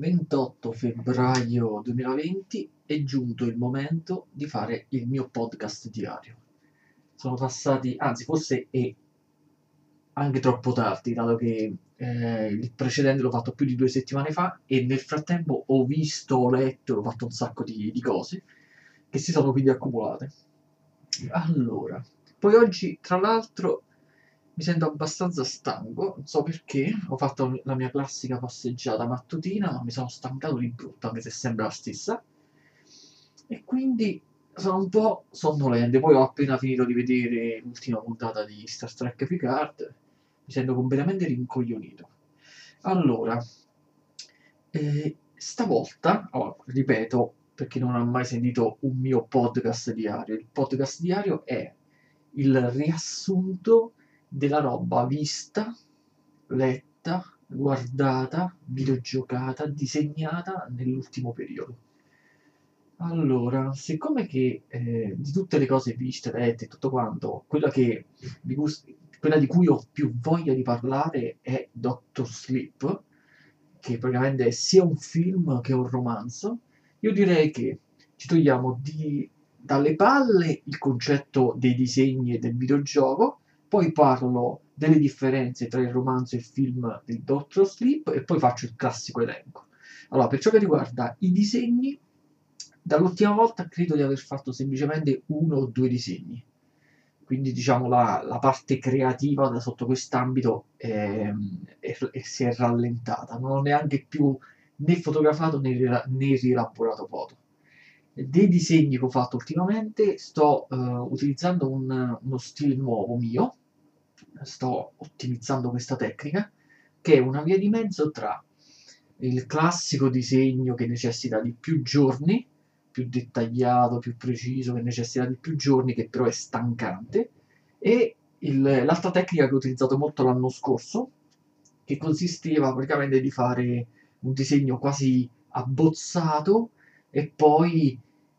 28 febbraio 2020 è giunto il momento di fare il mio podcast diario. Sono passati, anzi forse è anche troppo tardi, dato che eh, il precedente l'ho fatto più di due settimane fa e nel frattempo ho visto, ho letto, ho fatto un sacco di, di cose che si sono quindi accumulate. Allora, poi oggi tra l'altro mi sento abbastanza stanco, non so perché, ho fatto la mia classica passeggiata mattutina, ma mi sono stancato di brutto, anche se sembra la stessa, e quindi sono un po' sonnolente, poi ho appena finito di vedere l'ultima puntata di Star Trek Picard, mi sento completamente rincoglionito. Allora, eh, stavolta, oh, ripeto, per chi non ha mai sentito un mio podcast diario, il podcast diario è il riassunto della roba vista, letta, guardata, videogiocata, disegnata nell'ultimo periodo. Allora, siccome che eh, di tutte le cose viste, lette e tutto quanto, quella, che, di cui, quella di cui ho più voglia di parlare è Doctor Sleep, che praticamente è sia un film che un romanzo, io direi che ci togliamo di, dalle palle il concetto dei disegni e del videogioco poi parlo delle differenze tra il romanzo e il film del Doctor Sleep e poi faccio il classico elenco. Allora, per ciò che riguarda i disegni, dall'ultima volta credo di aver fatto semplicemente uno o due disegni. Quindi diciamo la, la parte creativa da sotto quest'ambito è, è, è, si è rallentata. Non ho neanche più né fotografato né, né rielaborato foto dei disegni che ho fatto ultimamente sto uh, utilizzando un, uno stile nuovo mio sto ottimizzando questa tecnica, che è una via di mezzo tra il classico disegno che necessita di più giorni, più dettagliato, più preciso, che necessita di più giorni, che però è stancante, e il, l'altra tecnica che ho utilizzato molto l'anno scorso, che consisteva praticamente di fare un disegno quasi abbozzato e poi,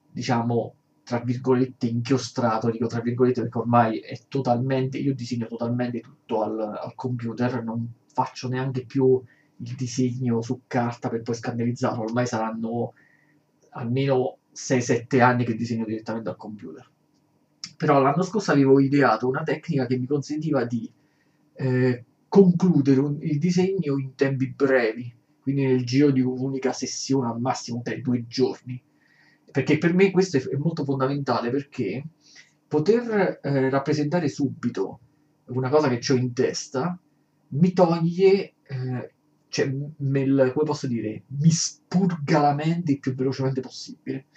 diciamo, tra virgolette inchiostrato, dico tra virgolette perché ormai è totalmente, io disegno totalmente tutto al, al computer, non faccio neanche più il disegno su carta per poi scannerizzarlo, ormai saranno almeno 6-7 anni che disegno direttamente al computer. Però l'anno scorso avevo ideato una tecnica che mi consentiva di eh, concludere un, il disegno in tempi brevi, quindi nel giro di un'unica sessione, al massimo 3-2 giorni perché per me questo è molto fondamentale perché poter eh, rappresentare subito una cosa che ho in testa mi toglie, eh, cioè, nel, come posso dire, mi spurga la mente il più velocemente possibile.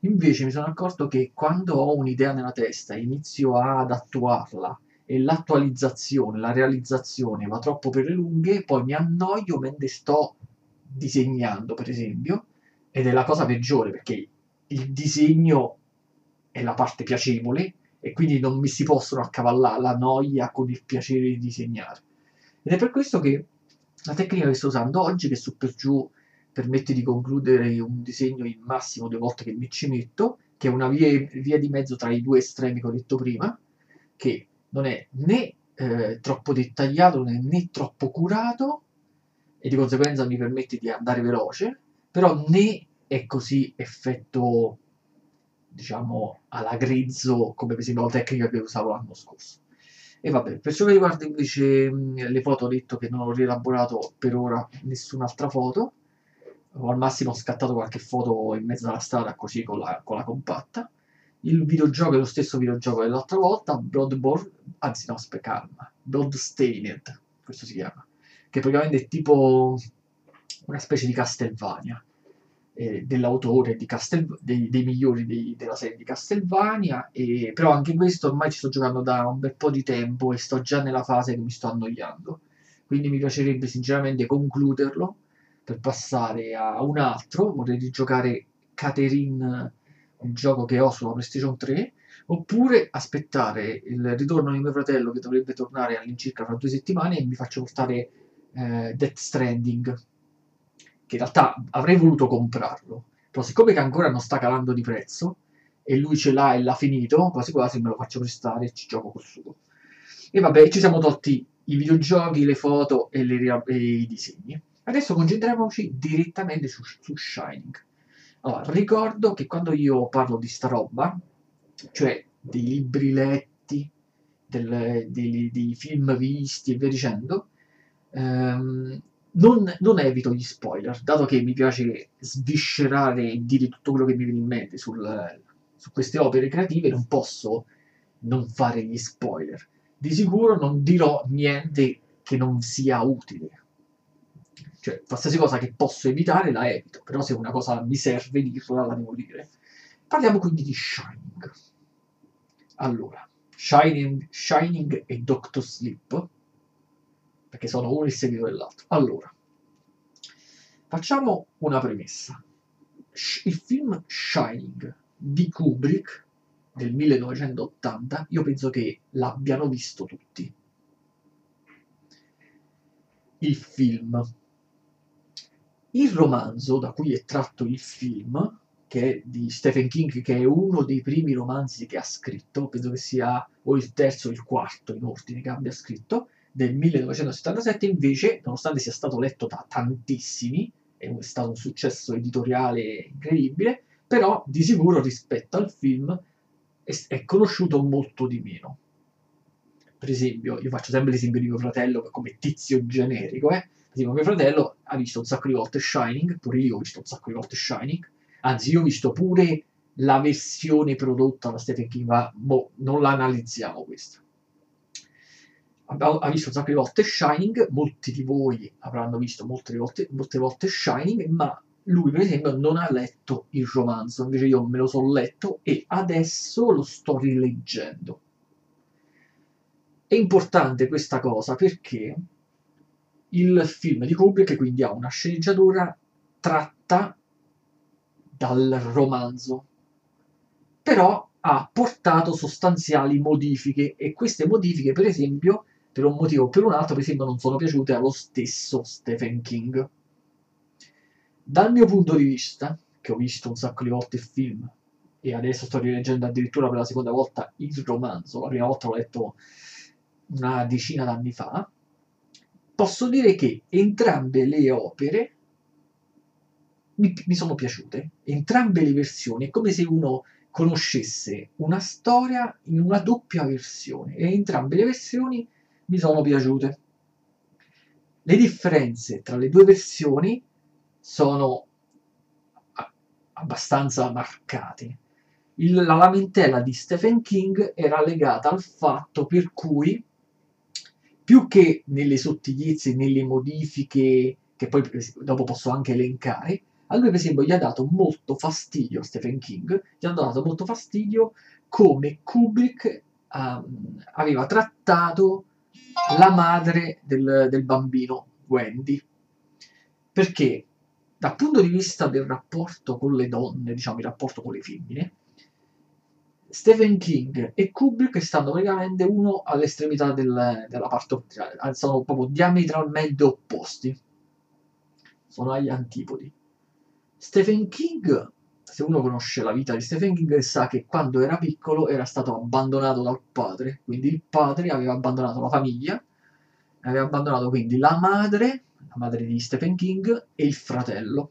Invece mi sono accorto che quando ho un'idea nella testa inizio ad attuarla e l'attualizzazione, la realizzazione va troppo per le lunghe, poi mi annoio mentre sto disegnando, per esempio, ed è la cosa peggiore perché il disegno è la parte piacevole e quindi non mi si possono accavallare la noia con il piacere di disegnare. Ed è per questo che la tecnica che sto usando oggi, che su per giù permette di concludere un disegno in massimo due volte che mi ci metto, che è una via, via di mezzo tra i due estremi che ho detto prima, che non è né eh, troppo dettagliato né, né troppo curato e di conseguenza mi permette di andare veloce, però né è così effetto, diciamo, alla grezzo, come per esempio la tecnica che usavo l'anno scorso. E vabbè, per ciò che riguarda invece le foto, ho detto che non ho rielaborato per ora nessun'altra foto, o al massimo ho scattato qualche foto in mezzo alla strada così con la, con la compatta. Il videogioco è lo stesso videogioco dell'altra volta, Bloodborne, anzi no, aspetta, Bloodstained, questo si chiama, che praticamente è tipo una specie di Castlevania eh, dell'autore Castel, dei, dei migliori dei, della serie di Castelvania, e, però anche questo ormai ci sto giocando da un bel po' di tempo e sto già nella fase che mi sto annoiando. Quindi mi piacerebbe sinceramente concluderlo per passare a un altro. Vorrei rigiocare Catherine, un gioco che ho sulla PlayStation 3, oppure aspettare il ritorno di mio fratello che dovrebbe tornare all'incirca fra due settimane e mi faccio portare eh, Death Stranding che in realtà avrei voluto comprarlo, però siccome che ancora non sta calando di prezzo e lui ce l'ha e l'ha finito, quasi quasi me lo faccio prestare e ci gioco col suo. E vabbè, ci siamo tolti i videogiochi, le foto e, le, e i disegni. Adesso concentriamoci direttamente su, su Shining. Allora, ricordo che quando io parlo di sta roba, cioè dei libri letti, del, dei, dei, film visti e via dicendo, ehm, non, non, evito gli spoiler, dato che mi piace sviscerare e dire tutto quello che mi viene in mente sul, su queste opere creative, non posso non fare gli spoiler. Di sicuro non dirò niente che non sia utile. Cioè, qualsiasi cosa che posso evitare la evito, però se una cosa mi serve dirla la devo dire. Parliamo quindi di Shining. Allora, Shining, Shining e Doctor Sleep, perché sono uno il seguito dell'altro. Allora, facciamo una premessa. Il film Shining di Kubrick del 1980, io penso che l'abbiano visto tutti. Il film. Il romanzo da cui è tratto il film che è di Stephen King, che è uno dei primi romanzi che ha scritto, penso che sia o il terzo o il quarto in ordine che abbia scritto, del 1977, invece, nonostante sia stato letto da tantissimi, è stato un successo editoriale incredibile, però di sicuro rispetto al film è, è conosciuto molto di meno. Per esempio, io faccio sempre l'esempio di mio fratello come tizio generico, eh? Esempio, mio fratello ha visto un sacco di volte Shining, pure io ho visto un sacco di volte Shining, Anzi, io ho visto pure la versione prodotta da Stephen King, ma boh, non la analizziamo questa. Ha visto un sacco di volte Shining, molti di voi avranno visto molte volte, molte volte Shining, ma lui per esempio non ha letto il romanzo, invece io me lo sono letto e adesso lo sto rileggendo. È importante questa cosa perché il film di Kubrick quindi ha una sceneggiatura tratta dal romanzo, però ha portato sostanziali modifiche e queste modifiche, per esempio, per un motivo o per un altro, per esempio, non sono piaciute allo stesso Stephen King. Dal mio punto di vista, che ho visto un sacco di volte il film e adesso sto rileggendo addirittura per la seconda volta il romanzo, la prima volta l'ho letto una decina d'anni fa, posso dire che entrambe le opere mi, mi sono piaciute. Entrambe le versioni, è come se uno conoscesse una storia in una doppia versione e entrambe le versioni mi sono piaciute. Le differenze tra le due versioni sono abbastanza marcate. Il, la lamentela di Stephen King era legata al fatto per cui più che nelle sottigliezze, nelle modifiche, che poi dopo posso anche elencare, a lui per esempio gli ha dato molto fastidio, Stephen King, gli ha dato molto fastidio come Kubrick um, aveva trattato la madre del, del bambino, Wendy. Perché dal punto di vista del rapporto con le donne, diciamo il rapporto con le femmine, Stephen King e Kubrick stanno praticamente uno all'estremità del, della parte cioè, sono proprio diametralmente opposti sono agli antipodi Stephen King, se uno conosce la vita di Stephen King, sa che quando era piccolo era stato abbandonato dal padre, quindi il padre aveva abbandonato la famiglia, aveva abbandonato quindi la madre, la madre di Stephen King, e il fratello.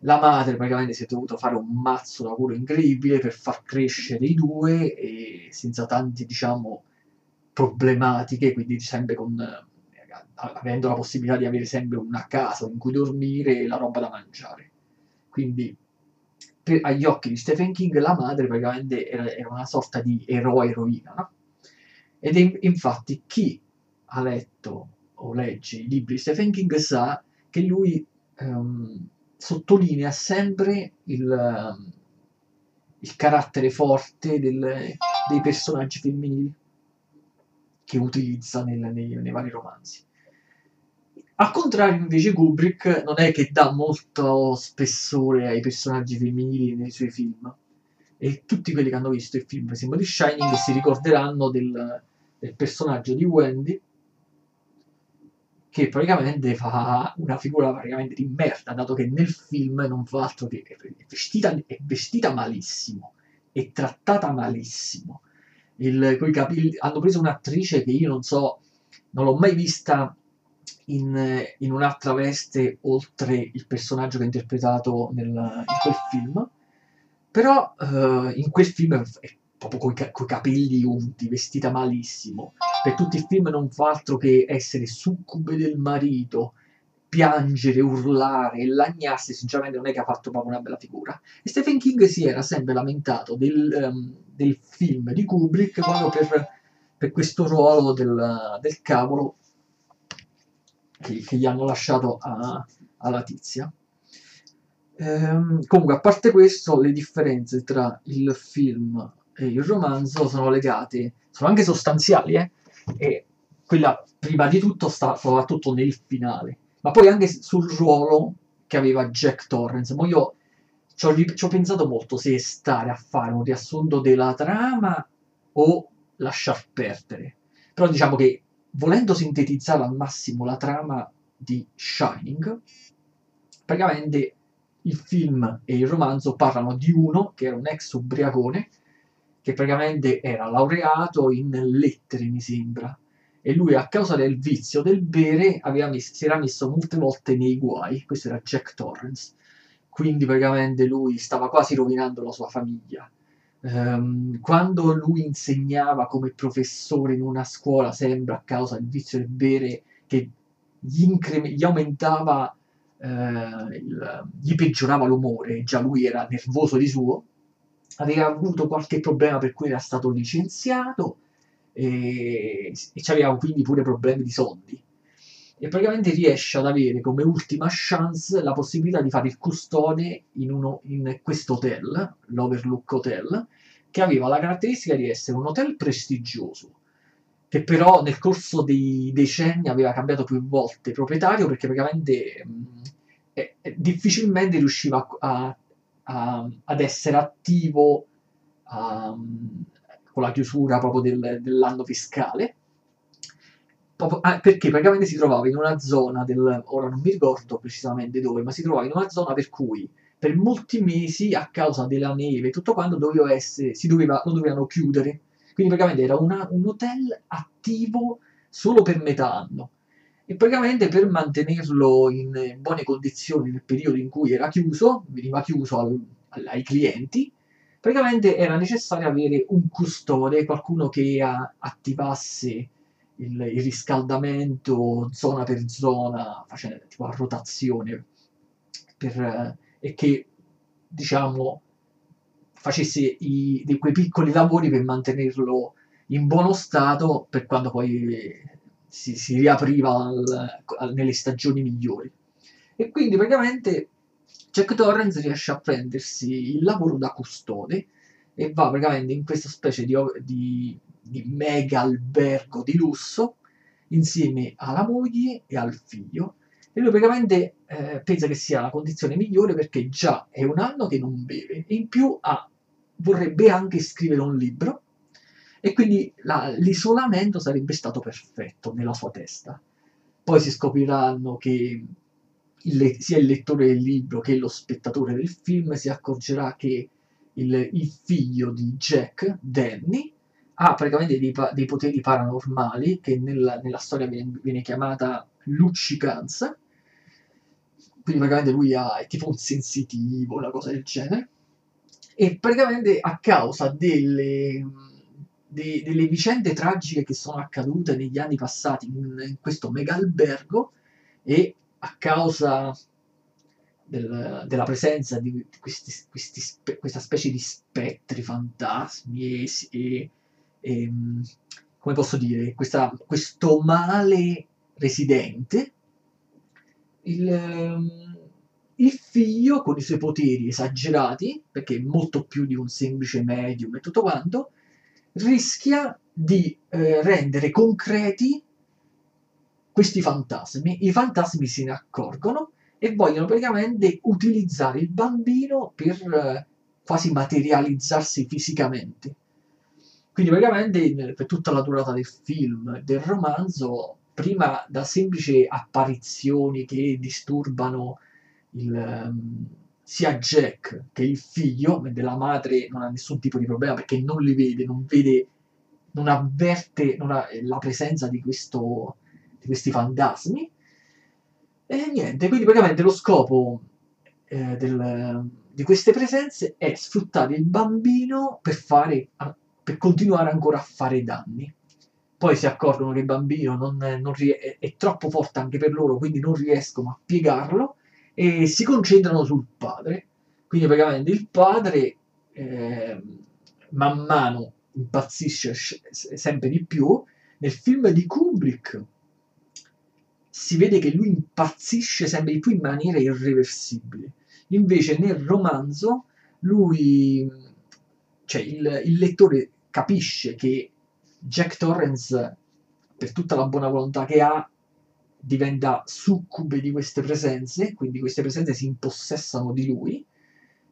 La madre praticamente si è dovuto fare un mazzo lavoro incredibile per far crescere i due e senza tante, diciamo, problematiche, quindi sempre con avendo la possibilità di avere sempre una casa in cui dormire e la roba da mangiare. Quindi, per, agli occhi di Stephen King, la madre praticamente era, era una sorta di eroe eroina. No? Ed è, infatti chi ha letto o legge i libri di Stephen King sa che lui um, sottolinea sempre il, um, il carattere forte del, dei personaggi femminili che utilizza nel, nei, nei vari romanzi. Al contrario, invece, Kubrick non è che dà molto spessore ai personaggi femminili nei suoi film. E tutti quelli che hanno visto il film, per esempio, di Shining si ricorderanno del, del personaggio di Wendy, che praticamente fa una figura praticamente di merda, dato che nel film non fa altro che è vestita, è vestita malissimo, è trattata malissimo. Il, capelli, hanno preso un'attrice che io non so, non l'ho mai vista in, in un'altra veste oltre il personaggio che ha interpretato nel, in quel film. Però uh, in quel film è proprio coi, coi capelli unti, vestita malissimo. Per tutti i film non fa altro che essere succube del marito, piangere, urlare, lagnarsi, sinceramente non è che ha fatto proprio una bella figura. E Stephen King si era sempre lamentato del, um, del film di Kubrick proprio per, per questo ruolo del, del cavolo che, che, gli hanno lasciato a, alla tizia. Ehm, comunque, a parte questo, le differenze tra il film e il romanzo sono legate, sono anche sostanziali, eh? e quella prima di tutto sta soprattutto nel finale, ma poi anche sul ruolo che aveva Jack Torrance. Ma io ci ho, ci ho pensato molto se stare a fare un riassunto della trama o lasciar perdere. Però diciamo che volendo sintetizzare al massimo la trama di Shining, praticamente il film e il romanzo parlano di uno che era un ex ubriacone che praticamente era laureato in lettere, mi sembra, e lui a causa del vizio del bere messo, si era messo molte volte nei guai, questo era Jack Torrance, quindi praticamente lui stava quasi rovinando la sua famiglia. Um, quando lui insegnava come professore in una scuola, sembra a causa del vizio del bere, che gli, incre- gli aumentava, uh, il, gli peggiorava l'umore, già lui era nervoso di suo, aveva avuto qualche problema per cui era stato licenziato e, e aveva quindi pure problemi di soldi. E praticamente riesce ad avere come ultima chance la possibilità di fare il custode in, in questo hotel, l'Overlook Hotel, che aveva la caratteristica di essere un hotel prestigioso, che però nel corso dei decenni aveva cambiato più volte proprietario perché praticamente mh, eh, difficilmente riusciva a, a, ad essere attivo um, con la chiusura proprio del, dell'anno fiscale, perché praticamente si trovava in una zona del, ora non mi ricordo precisamente dove, ma si trovava in una zona per cui per molti mesi a causa della neve tutto quanto doveva essere, si doveva, lo dovevano chiudere. Quindi praticamente era una, un hotel attivo solo per metà anno e praticamente per mantenerlo in buone condizioni nel periodo in cui era chiuso, veniva chiuso al, ai clienti, praticamente era necessario avere un custode, qualcuno che attivasse il, il, riscaldamento zona per zona, facendo tipo a rotazione, per, e che diciamo facesse i, di quei piccoli lavori per mantenerlo in buono stato per quando poi si, si riapriva al, al, nelle stagioni migliori. E quindi praticamente Jack Torrance riesce a prendersi il lavoro da custode e va praticamente in questa specie di, di, di mega albergo di lusso insieme alla moglie e al figlio. E lui praticamente eh, pensa che sia la condizione migliore perché già è un anno che non beve. E in più ha, vorrebbe anche scrivere un libro. E quindi la, l'isolamento sarebbe stato perfetto nella sua testa. Poi si scopriranno che il, sia il lettore del libro che lo spettatore del film si accorgerà che il, il figlio di Jack, Danny, ha praticamente dei, dei poteri paranormali che nella, nella storia viene, viene, chiamata luccicanza. Quindi praticamente lui ha, è tipo un sensitivo, una cosa del genere. E praticamente a causa delle de, delle vicende tragiche che sono accadute negli anni passati in, in questo mega albergo e a causa del, della presenza di questi, questi questa specie di spettri, fantasmi e, e, e come posso dire, questa, questo male residente, il, il figlio con i suoi poteri esagerati, perché è molto più di un semplice medium e tutto quanto, rischia di eh, rendere concreti questi fantasmi. I fantasmi se ne accorgono e vogliono praticamente utilizzare il bambino per eh, quasi materializzarsi fisicamente. Quindi praticamente per tutta la durata del film, del romanzo, prima da semplici apparizioni che disturbano il, um, sia Jack che il figlio della madre non ha nessun tipo di problema perché non li vede, non vede, non avverte non ha la presenza di questo, di questi fantasmi. E niente, quindi praticamente lo scopo eh, del, di queste presenze è sfruttare il bambino per, fare, per continuare ancora a fare danni. Poi si accorgono che il bambino non, non rie- è troppo forte anche per loro, quindi non riescono a piegarlo e si concentrano sul padre. Quindi praticamente il padre eh, man mano impazzisce sempre di più. Nel film di Kubrick si vede che lui impazzisce sempre di più in maniera irreversibile. Invece nel romanzo lui, cioè il, il lettore capisce che Jack Torrance, per tutta la buona volontà che ha, diventa succube di queste presenze, quindi queste presenze si impossessano di lui,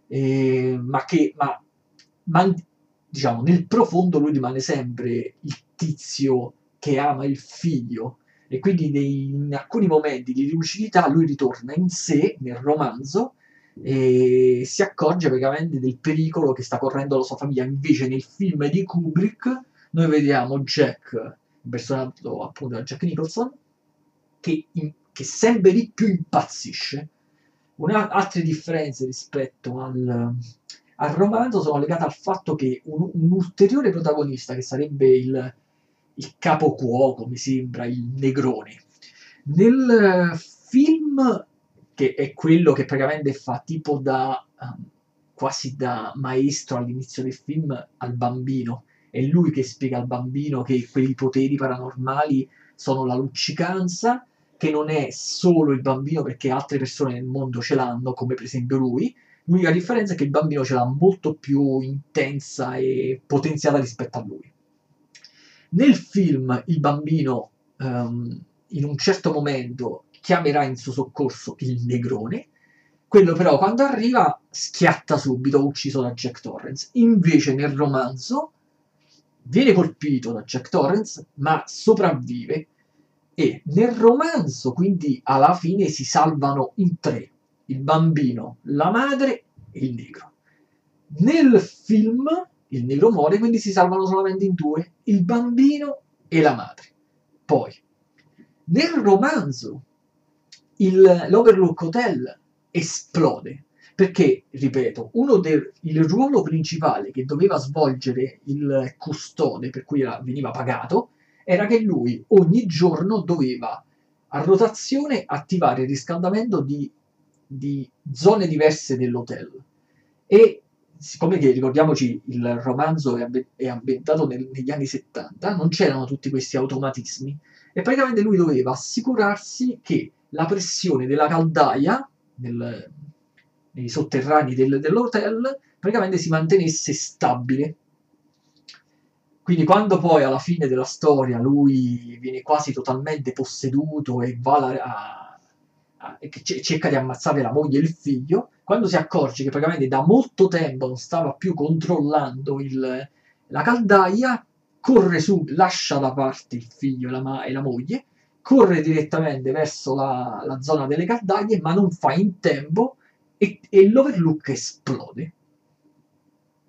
eh, ma che ma, ma, diciamo, nel profondo lui rimane sempre il tizio che ama il figlio. E quindi nei, in alcuni momenti di lucidità lui ritorna in sé nel romanzo e si accorge praticamente del pericolo che sta correndo la sua famiglia. Invece nel film di Kubrick noi vediamo Jack, personaggio appunto da Jack Nicholson, che, in, che sempre di più impazzisce. Una, altre differenze rispetto al, al, romanzo sono legate al fatto che un, un ulteriore protagonista, che sarebbe il, il capo cuoco, mi sembra, il negrone, nel film, che è quello che praticamente fa tipo da um, quasi da maestro all'inizio del film al bambino, è lui che spiega al bambino che quei poteri paranormali sono la luccicanza, che non è solo il bambino perché altre persone nel mondo ce l'hanno, come per esempio lui. L'unica differenza è che il bambino ce l'ha molto più intensa e potenziata rispetto a lui. Nel film il bambino um, in un certo momento chiamerà in suo soccorso il negrone, quello però quando arriva schiatta subito, ucciso da Jack Torrance. Invece nel romanzo viene colpito da Jack Torrance, ma sopravvive e nel romanzo quindi alla fine si salvano in tre, il bambino, la madre e il negro. Nel film il negro muore, quindi si salvano solamente in due, il bambino e la madre. Poi, nel romanzo, il, l'Overlook Hotel esplode perché, ripeto, uno del, ruolo principale che doveva svolgere il custode, per cui era, veniva pagato, era che lui ogni giorno doveva a rotazione attivare il riscaldamento di, di zone diverse dell'hotel. E siccome che ricordiamoci il romanzo è, è ambientato nel, negli anni 70, non c'erano tutti questi automatismi e praticamente lui doveva assicurarsi che la pressione della caldaia nel, nei sotterranei del, dell'hotel, praticamente si mantenesse stabile. Quindi quando poi alla fine della storia lui viene quasi totalmente posseduto e va a, a, a, cerca di ammazzare la moglie e il figlio, quando si accorge che praticamente da molto tempo non stava più controllando il, la caldaia, corre su, lascia da parte il figlio e la, e la moglie, corre direttamente verso la, la, zona delle caldaie, ma non fa in tempo e, e l'overlook esplode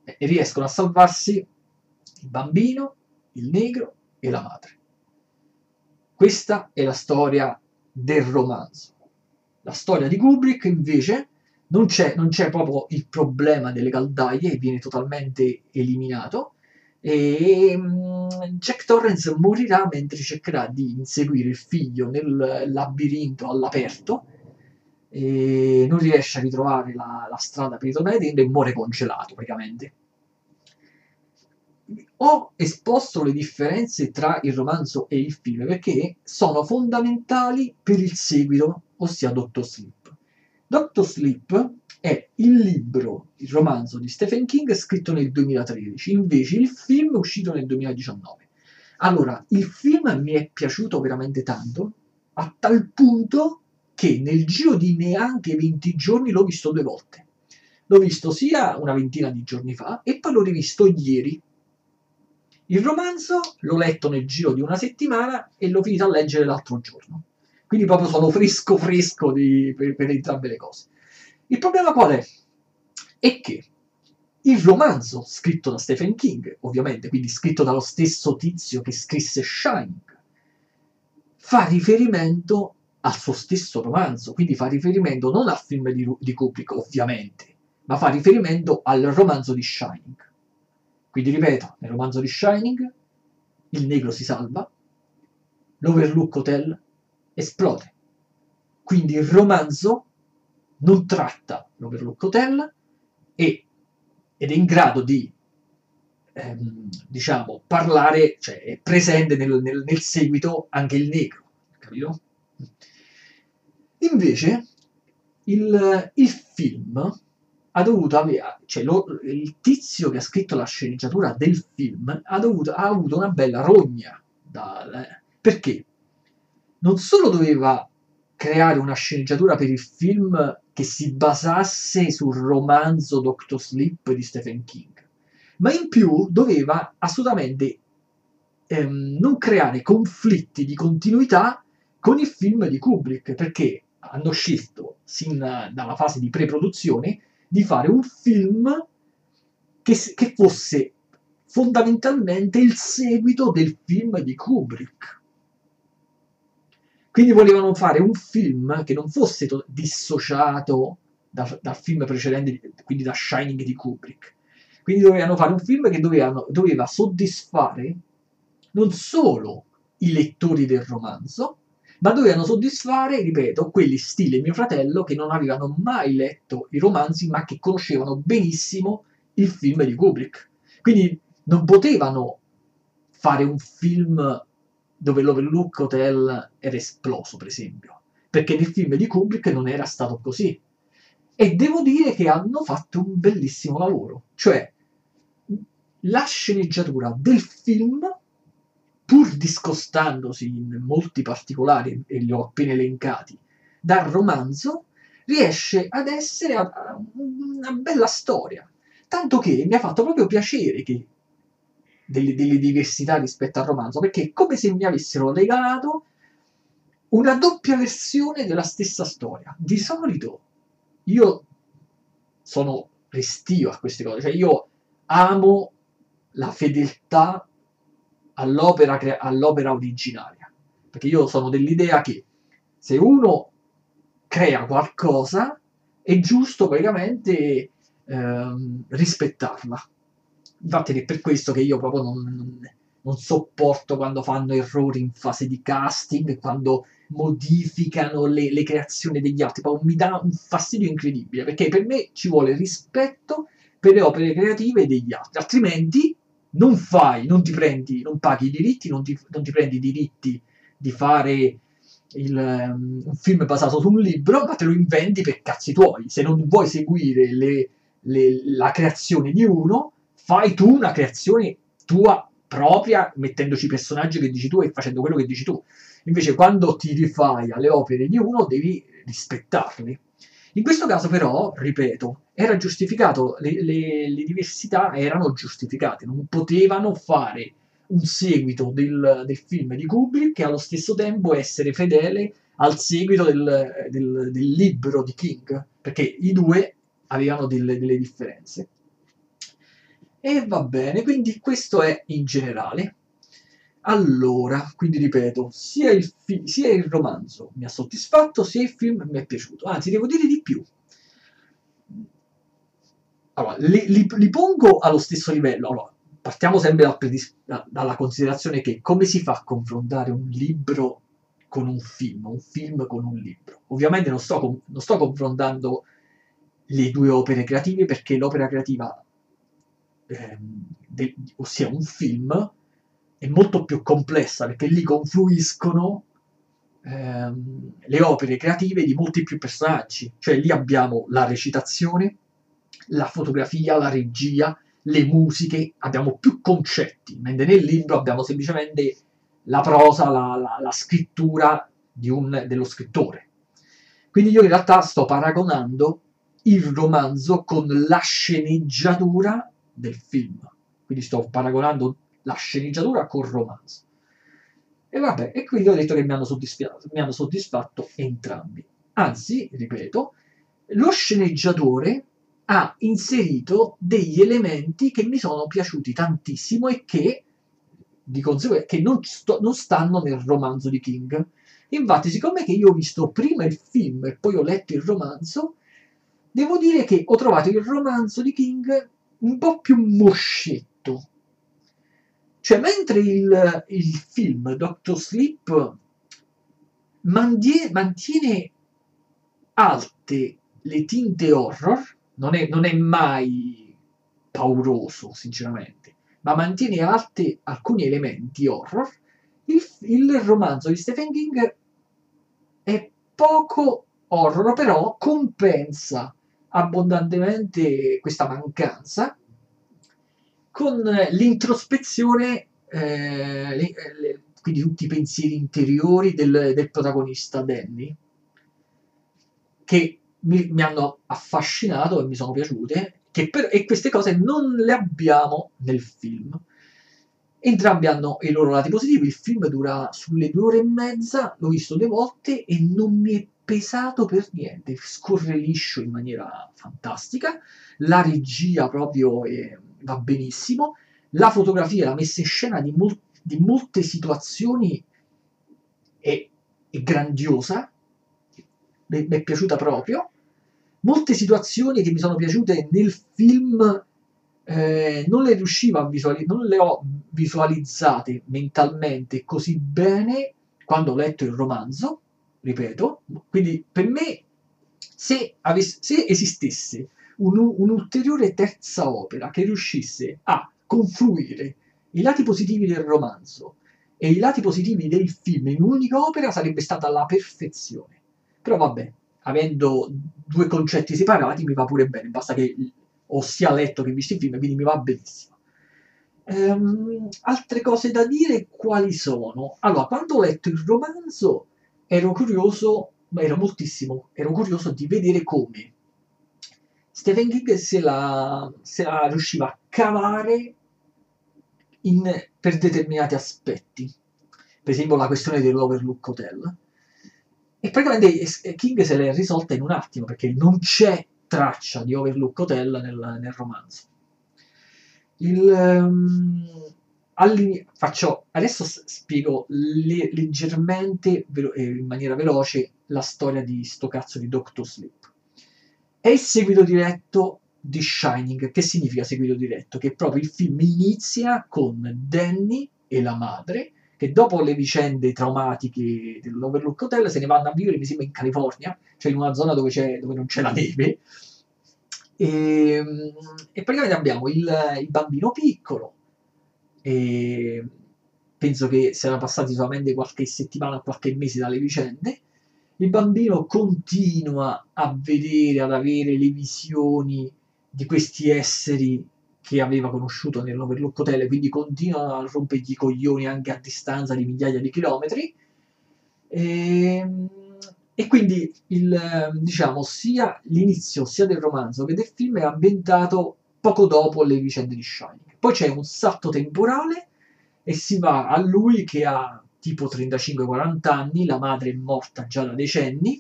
e riescono a salvarsi il bambino, il negro e la madre. Questa è la storia del romanzo. La storia di Kubrick invece non c'è, proprio il problema delle caldaie, viene totalmente eliminato e mm, Jack Torrance morirà mentre cercherà di inseguire il figlio nel labirinto all'aperto e non riesce a ritrovare la, la strada per ritornare dentro e muore congelato praticamente. Ho esposto le differenze tra il romanzo e il film perché sono fondamentali per il seguito, ossia Doctor Sleep. Doctor Sleep è il libro, il romanzo di Stephen King scritto nel 2013, invece il film è uscito nel 2019. Allora, il film mi è piaciuto veramente tanto, a tal punto che nel giro di neanche 20 giorni l'ho visto due volte. L'ho visto sia una ventina di giorni fa e poi l'ho rivisto ieri. Il romanzo l'ho letto nel giro di una settimana e l'ho finito a leggere l'altro giorno. Quindi proprio sono fresco fresco di, per, per entrambe le cose. Il problema qual è? È che il romanzo scritto da Stephen King, ovviamente, quindi scritto dallo stesso tizio che scrisse Shining, fa riferimento al suo stesso romanzo, quindi fa riferimento non al film di, di Kubrick, ovviamente, ma fa riferimento al romanzo di Shining. Quindi ripeto, nel romanzo di Shining il negro si salva, l'Overlook Hotel esplode. Quindi il romanzo non tratta l'Overlook Hotel e, ed è in grado di ehm, diciamo parlare, cioè è presente nel, nel, nel seguito anche il negro, capito? Invece il, il film ha dovuto avere, cioè lo, il tizio che ha scritto la sceneggiatura del film ha, dovuto, ha avuto una bella rogna. Da, eh, perché? Non solo doveva creare una sceneggiatura per il film che si basasse sul romanzo Doctor Sleep di Stephen King, ma in più doveva assolutamente ehm, non creare conflitti di continuità con il film di Kubrick, perché hanno scelto sin dalla fase di pre-produzione di fare un film che, che fosse fondamentalmente il seguito del film di Kubrick. Quindi volevano fare un film che non fosse to- dissociato da, dal film precedente, quindi da Shining di Kubrick. Quindi dovevano fare un film che dovevano, doveva soddisfare non solo i lettori del romanzo, ma dovevano soddisfare, ripeto, quelli stile mio fratello che non avevano mai letto i romanzi, ma che conoscevano benissimo il film di Kubrick. Quindi non potevano fare un film dove l'Overlook Hotel era esploso, per esempio, perché nel film di Kubrick non era stato così. E devo dire che hanno fatto un bellissimo lavoro, cioè la sceneggiatura del film pur discostandosi in molti particolari, e li ho appena elencati, dal romanzo, riesce ad essere una bella storia. Tanto che mi ha fatto proprio piacere che delle, delle diversità rispetto al romanzo, perché è come se mi avessero regalato una doppia versione della stessa storia. Di solito io sono restio a queste cose, cioè io amo la fedeltà all'opera, all'opera originaria. Perché io sono dell'idea che se uno crea qualcosa è giusto praticamente ehm, rispettarla. Infatti è per questo che io proprio non, non, non, sopporto quando fanno errori in fase di casting, quando modificano le, le creazioni degli altri, proprio mi dà un fastidio incredibile, perché per me ci vuole rispetto per le opere creative degli altri, altrimenti non fai, non ti prendi, non paghi i diritti, non ti, non ti prendi i diritti di fare il, um, un film basato su un libro, ma te lo inventi per cazzi tuoi. Se non vuoi seguire le, le, la creazione di uno, fai tu una creazione tua propria, mettendoci i personaggi che dici tu e facendo quello che dici tu. Invece, quando ti rifai alle opere di uno, devi rispettarli. In questo caso però, ripeto, era giustificato, le, le, le diversità erano giustificate, non potevano fare un seguito del, del, film di Kubrick e allo stesso tempo essere fedele al seguito del, del, del libro di King, perché i due avevano delle, delle, differenze. E va bene, quindi questo è in generale. Allora, quindi ripeto, sia il, sia il romanzo mi ha soddisfatto, sia il film mi è piaciuto. Anzi, devo dire di più. Allora, li, li, li pongo allo stesso livello. Allora, partiamo sempre da da, dalla considerazione che come si fa a confrontare un libro con un film, un film con un libro. Ovviamente non sto, non sto confrontando le due opere creative perché l'opera creativa, ehm, de- ossia un film, è molto più complessa perché lì confluiscono ehm, le opere creative di molti più personaggi. Cioè lì abbiamo la recitazione, la fotografia, la regia, le musiche, abbiamo più concetti, mentre nel libro abbiamo semplicemente la prosa, la, la, la scrittura un, dello scrittore. Quindi io in realtà sto paragonando il romanzo con la sceneggiatura del film. Quindi sto paragonando la sceneggiatura col romanzo. E vabbè, e quindi ho detto che mi hanno mi hanno soddisfatto entrambi. Anzi, ripeto, lo sceneggiatore ha inserito degli elementi che mi sono piaciuti tantissimo e che di conseguenza, che non, sto, non stanno nel romanzo di King. Infatti, siccome che io ho visto prima il film e poi ho letto il romanzo, devo dire che ho trovato il romanzo di King un po' più moscetto. Cioè, mentre il, il film Doctor Sleep mantiene, mantiene alte le tinte horror, non è, non è mai pauroso, sinceramente, ma mantiene alte alcuni elementi horror, il, il romanzo di Stephen King è poco horror, però compensa abbondantemente questa mancanza con l'introspezione, eh, le, le, quindi tutti i pensieri interiori del, del protagonista Danny, che mi, mi, hanno affascinato e mi sono piaciute, per, e queste cose non le abbiamo nel film. Entrambi hanno i loro lati positivi, il film dura sulle due ore e mezza, l'ho visto due volte e non mi è pesato per niente, scorre liscio in maniera fantastica, la regia proprio è, va benissimo, la fotografia, la messa in scena di, mol, di molte situazioni è, è grandiosa, mi è piaciuta proprio, molte situazioni che mi sono piaciute nel film eh, non le riuscivo a visualizzare, non le ho visualizzate mentalmente così bene quando ho letto il romanzo, ripeto, quindi per me se, avesse, se esistesse un, un'ulteriore terza opera che riuscisse a confluire i lati positivi del romanzo e i lati positivi del film in un'unica opera sarebbe stata la perfezione. Però vabbè, avendo due concetti separati mi va pure bene, basta che ho sia letto che visto il film, quindi mi va benissimo. Um, altre cose da dire quali sono? Allora, quando ho letto il romanzo ero curioso, ma ero moltissimo, ero curioso di vedere come Stephen King se la, se la riusciva a cavare in, per determinati aspetti. Per esempio la questione dell'Overlook Hotel. E praticamente King se l'è risolta in un attimo, perché non c'è traccia di Overlook Hotel nel, nel romanzo. Il, um, faccio, adesso spiego le, leggermente, eh, in maniera veloce, la storia di sto cazzo di Doctor Sleep. È il seguito diretto di Shining. Che significa seguito diretto? Che proprio il film inizia con Danny e la madre che dopo le vicende traumatiche dell'Overlook Hotel se ne vanno a vivere, mi sembra, in California, cioè in una zona dove, dove non c'è la neve. E, ehm, e praticamente abbiamo il, il bambino piccolo, e penso che siano passati solamente qualche settimana, qualche mese dalle vicende. Il bambino continua a vedere, ad avere le visioni di questi esseri che aveva conosciuto nell'Overlook Hotel, quindi continua a rompergli i coglioni anche a distanza di migliaia di chilometri. E, ehm, e quindi il, diciamo, sia l'inizio sia del romanzo che del film è ambientato poco dopo le vicende di Shining. Poi c'è un salto temporale e si va a lui che ha tipo 35-40 anni, la madre è morta già da decenni,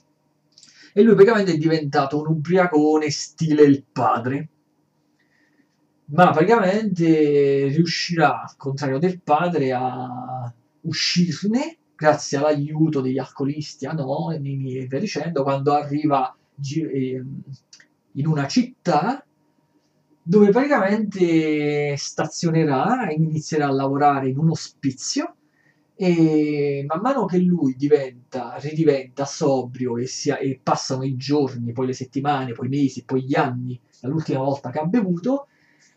e lui praticamente è diventato un ubriacone stile il padre. Ma praticamente riuscirà, al contrario del padre, a uscirne grazie all'aiuto degli alcolisti anonimi e via dicendo, quando arriva ehm, in una città dove praticamente stazionerà inizierà a lavorare in un ospizio e man mano che lui diventa, ridiventa sobrio e, sia, e passano i giorni, poi le settimane, poi i mesi, poi gli anni, dall'ultima volta che ha bevuto,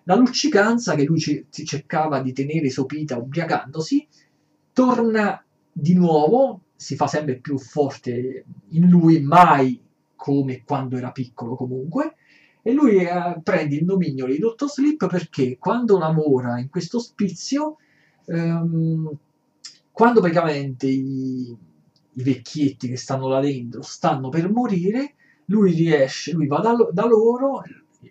la luccicanza che lui c- cercava di tenere sopita ubriacandosi torna di nuovo, si fa sempre più forte in lui, mai come quando era piccolo comunque, e lui eh, prende il nomignolo di Dottor Sleep perché quando lavora in questo ospizio, ehm, quando praticamente i, i, vecchietti che stanno là dentro stanno per morire, lui riesce, lui va da, da loro,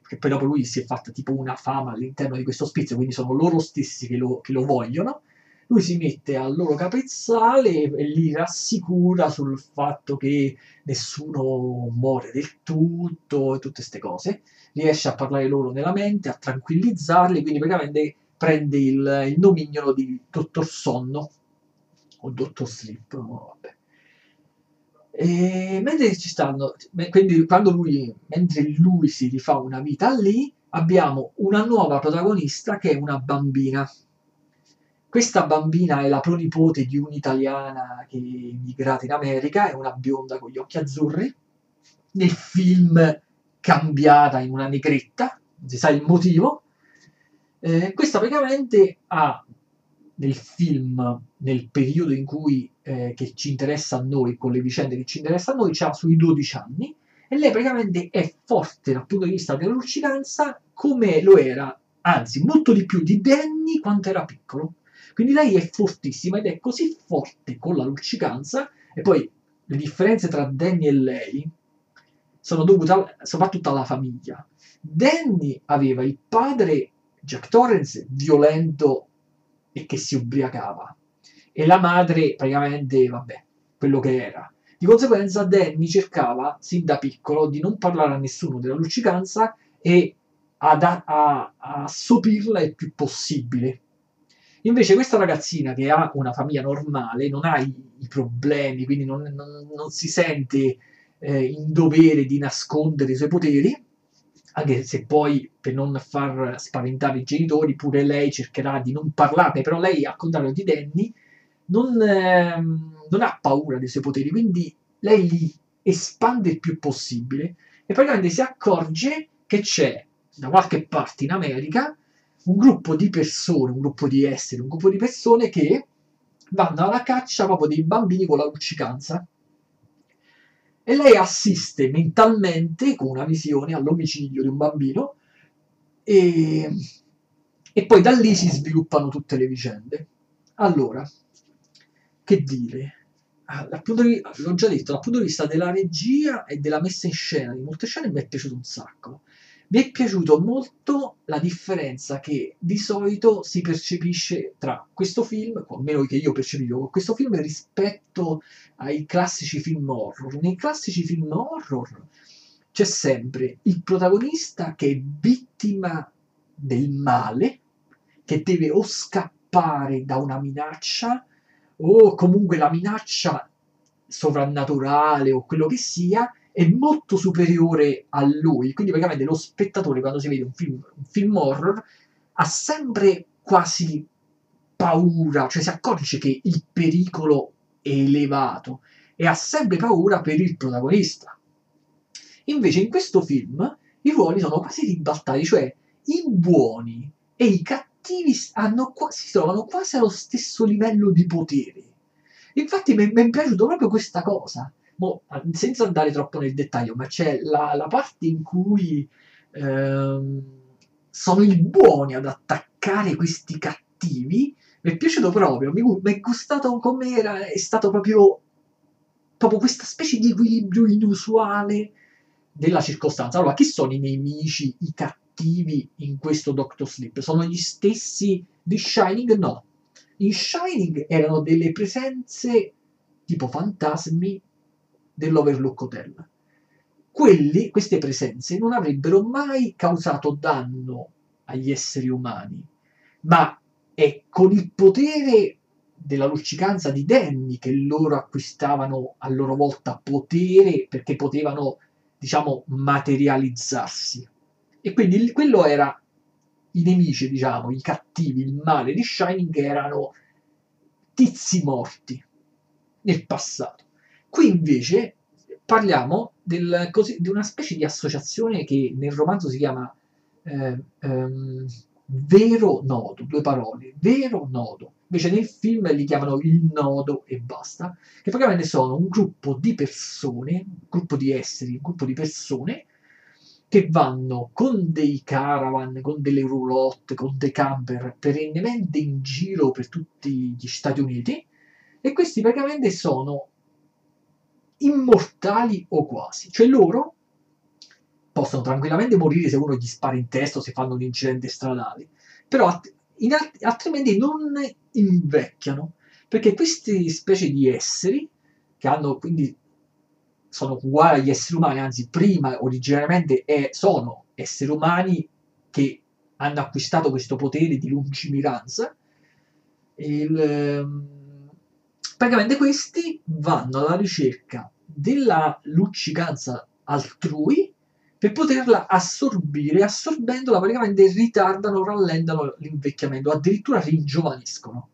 che poi dopo lui si è fatta tipo una fama all'interno di questo ospizio, quindi sono loro stessi che lo, che lo vogliono. Lui si mette al loro capezzale e li rassicura sul fatto che nessuno muore del tutto e tutte queste cose. Riesce a parlare loro nella mente, a tranquillizzarli, quindi praticamente prende il, il nomignolo di Dottor Sonno o Dottor Sleep, vabbè. E mentre ci stanno, quindi quando lui, mentre lui si rifà una vita lì, abbiamo una nuova protagonista che è una bambina. Questa bambina è la pronipote di un'italiana che è immigrata in America, è una bionda con gli occhi azzurri. Nel film cambiata in una negretta, non si sa il motivo. Eh, questa praticamente ha nel film, nel periodo in cui eh, che ci interessa a noi, con le vicende che ci interessano a noi, ha sui 12 anni e lei praticamente è forte dal punto di vista della luccicanza come lo era, anzi molto di più di Danny quando era piccolo. Quindi lei è fortissima ed è così forte con la luccicanza e poi le differenze tra Danny e lei sono dovute soprattutto alla famiglia. Danny aveva il padre Jack Torrance violento e che si ubriacava e la madre praticamente, vabbè, quello che era. Di conseguenza Danny cercava, sin da piccolo, di non parlare a nessuno della luccicanza e ad, a, a, a sopirla il più possibile. Invece questa ragazzina che ha una famiglia normale non ha i, i problemi, quindi non, non, non si sente eh, in dovere di nascondere i suoi poteri, anche se poi per non far spaventare i genitori pure lei cercherà di non parlarne, però lei al contrario di Danny non, eh, non ha paura dei suoi poteri, quindi lei li espande il più possibile e praticamente si accorge che c'è da qualche parte in America un gruppo di persone, un gruppo di esseri, un gruppo di persone che vanno alla caccia proprio dei bambini con la luccicanza. E lei assiste mentalmente con una visione all'omicidio di un bambino e, e poi da lì si sviluppano tutte le vicende. Allora, che dire? Ah, l'ho già detto, dal punto di vista della regia e della messa in scena di molte scene mi è piaciuto un sacco. Mi è piaciuto molto la differenza che di solito si percepisce tra questo film, o almeno che io percepisco con questo film, rispetto ai classici film horror. Nei classici film horror c'è sempre il protagonista che è vittima del male, che deve o scappare da una minaccia o comunque la minaccia sovrannaturale o quello che sia è molto superiore a lui. Quindi praticamente lo spettatore quando si vede un film, un film horror ha sempre quasi paura, cioè si accorge che il pericolo è elevato e ha sempre paura per il protagonista. Invece in questo film i ruoli sono quasi ribaltati, cioè i buoni e i cattivi hanno, si trovano quasi allo stesso livello di potere. Infatti mi, è piaciuto proprio questa cosa. Mo, senza andare troppo nel dettaglio, ma c'è la, la parte in cui ehm, sono i buoni ad attaccare questi cattivi. Mi è piaciuto proprio, mi, mi è gustato come era, è stato proprio, proprio questa specie di equilibrio inusuale della circostanza. Allora, chi sono i nemici, i cattivi? cattivi in questo Doctor Sleep? Sono gli stessi di Shining? No. In Shining erano delle presenze tipo fantasmi dell'Overlook Hotel. Quelli, queste presenze non avrebbero mai causato danno agli esseri umani, ma è con il potere della luccicanza di Danny che loro acquistavano a loro volta potere perché potevano, diciamo, materializzarsi. E quindi quello era i nemici, diciamo, i cattivi, il male di Shining erano tizi morti nel passato. Qui invece parliamo del, così, di una specie di associazione che nel romanzo si chiama eh, ehm, Vero Nodo, due parole, Vero Nodo. Invece nel film li chiamano il nodo e basta, che praticamente sono un gruppo di persone, un gruppo di esseri, un gruppo di persone che vanno con dei caravan, con delle roulotte, con dei camper perennemente in giro per tutti gli Stati Uniti e questi praticamente sono immortali o quasi, cioè loro possono tranquillamente morire se uno gli spara in testa o se fanno un incidente stradale, però alt- alt- altrimenti non invecchiano, perché queste specie di esseri che hanno quindi sono uguali agli esseri umani, anzi prima originariamente è, sono esseri umani che hanno acquistato questo potere di lungimiranza. Il, ehm, praticamente questi vanno alla ricerca della luccicanza altrui per poterla assorbire, assorbendola praticamente ritardano, rallentano l'invecchiamento, addirittura ringiovaniscono.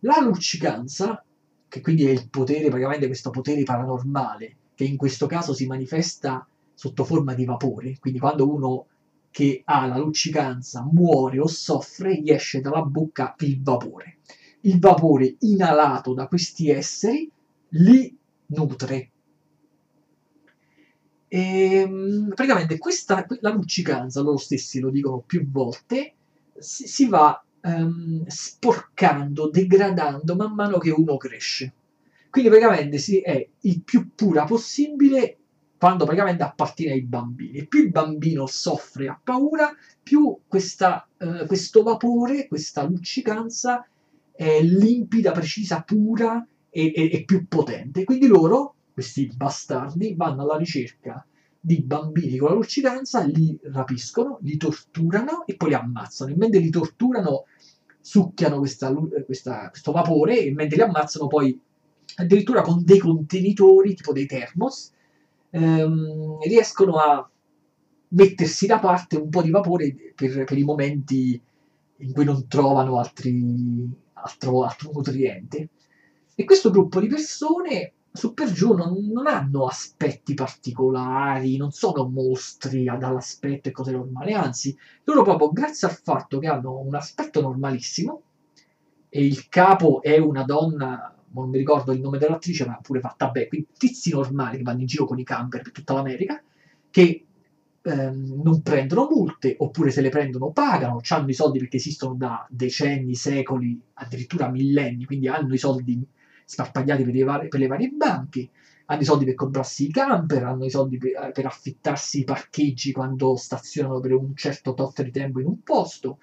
La luccicanza, che quindi è il potere, praticamente questo potere paranormale, che in questo caso si manifesta sotto forma di vapore, quindi quando uno che ha la luccicanza muore o soffre, gli esce dalla bocca il vapore. Il vapore inalato da questi esseri li nutre. E, ehm, praticamente questa, la luccicanza, loro stessi lo dicono più volte, si, si va um, sporcando, degradando man mano che uno cresce. Quindi praticamente si è il più pura possibile quando praticamente appartiene ai bambini. Più il bambino soffre, ha paura, più questa, uh, questo vapore, questa luccicanza è limpida, precisa, pura e, e, e più potente. Quindi loro, questi bastardi, vanno alla ricerca di bambini con la luccicanza, li rapiscono, li torturano e poi li ammazzano. E mentre li torturano, succhiano questa, questa, questo vapore e mentre li ammazzano poi addirittura con dei contenitori, tipo dei termos, ehm, riescono a mettersi da parte un po' di vapore per, per i momenti in cui non trovano altri, altro, altro nutriente. E questo gruppo di persone su per giù non, non, hanno aspetti particolari, non sono mostri dall'aspetto e cose normali, anzi, loro proprio grazie al fatto che hanno un aspetto normalissimo e il capo è una donna non mi ricordo il nome dell'attrice, ma pure fatta bene, quindi tizi normali che vanno in giro con i camper per tutta l'America, che ehm, non prendono multe, oppure se le prendono pagano, hanno i soldi perché esistono da decenni, secoli, addirittura millenni, quindi hanno i soldi sparpagliati per le, varie, per le varie banche, hanno i soldi per comprarsi i camper, hanno i soldi per, per affittarsi i parcheggi quando stazionano per un certo tot di tempo in un posto,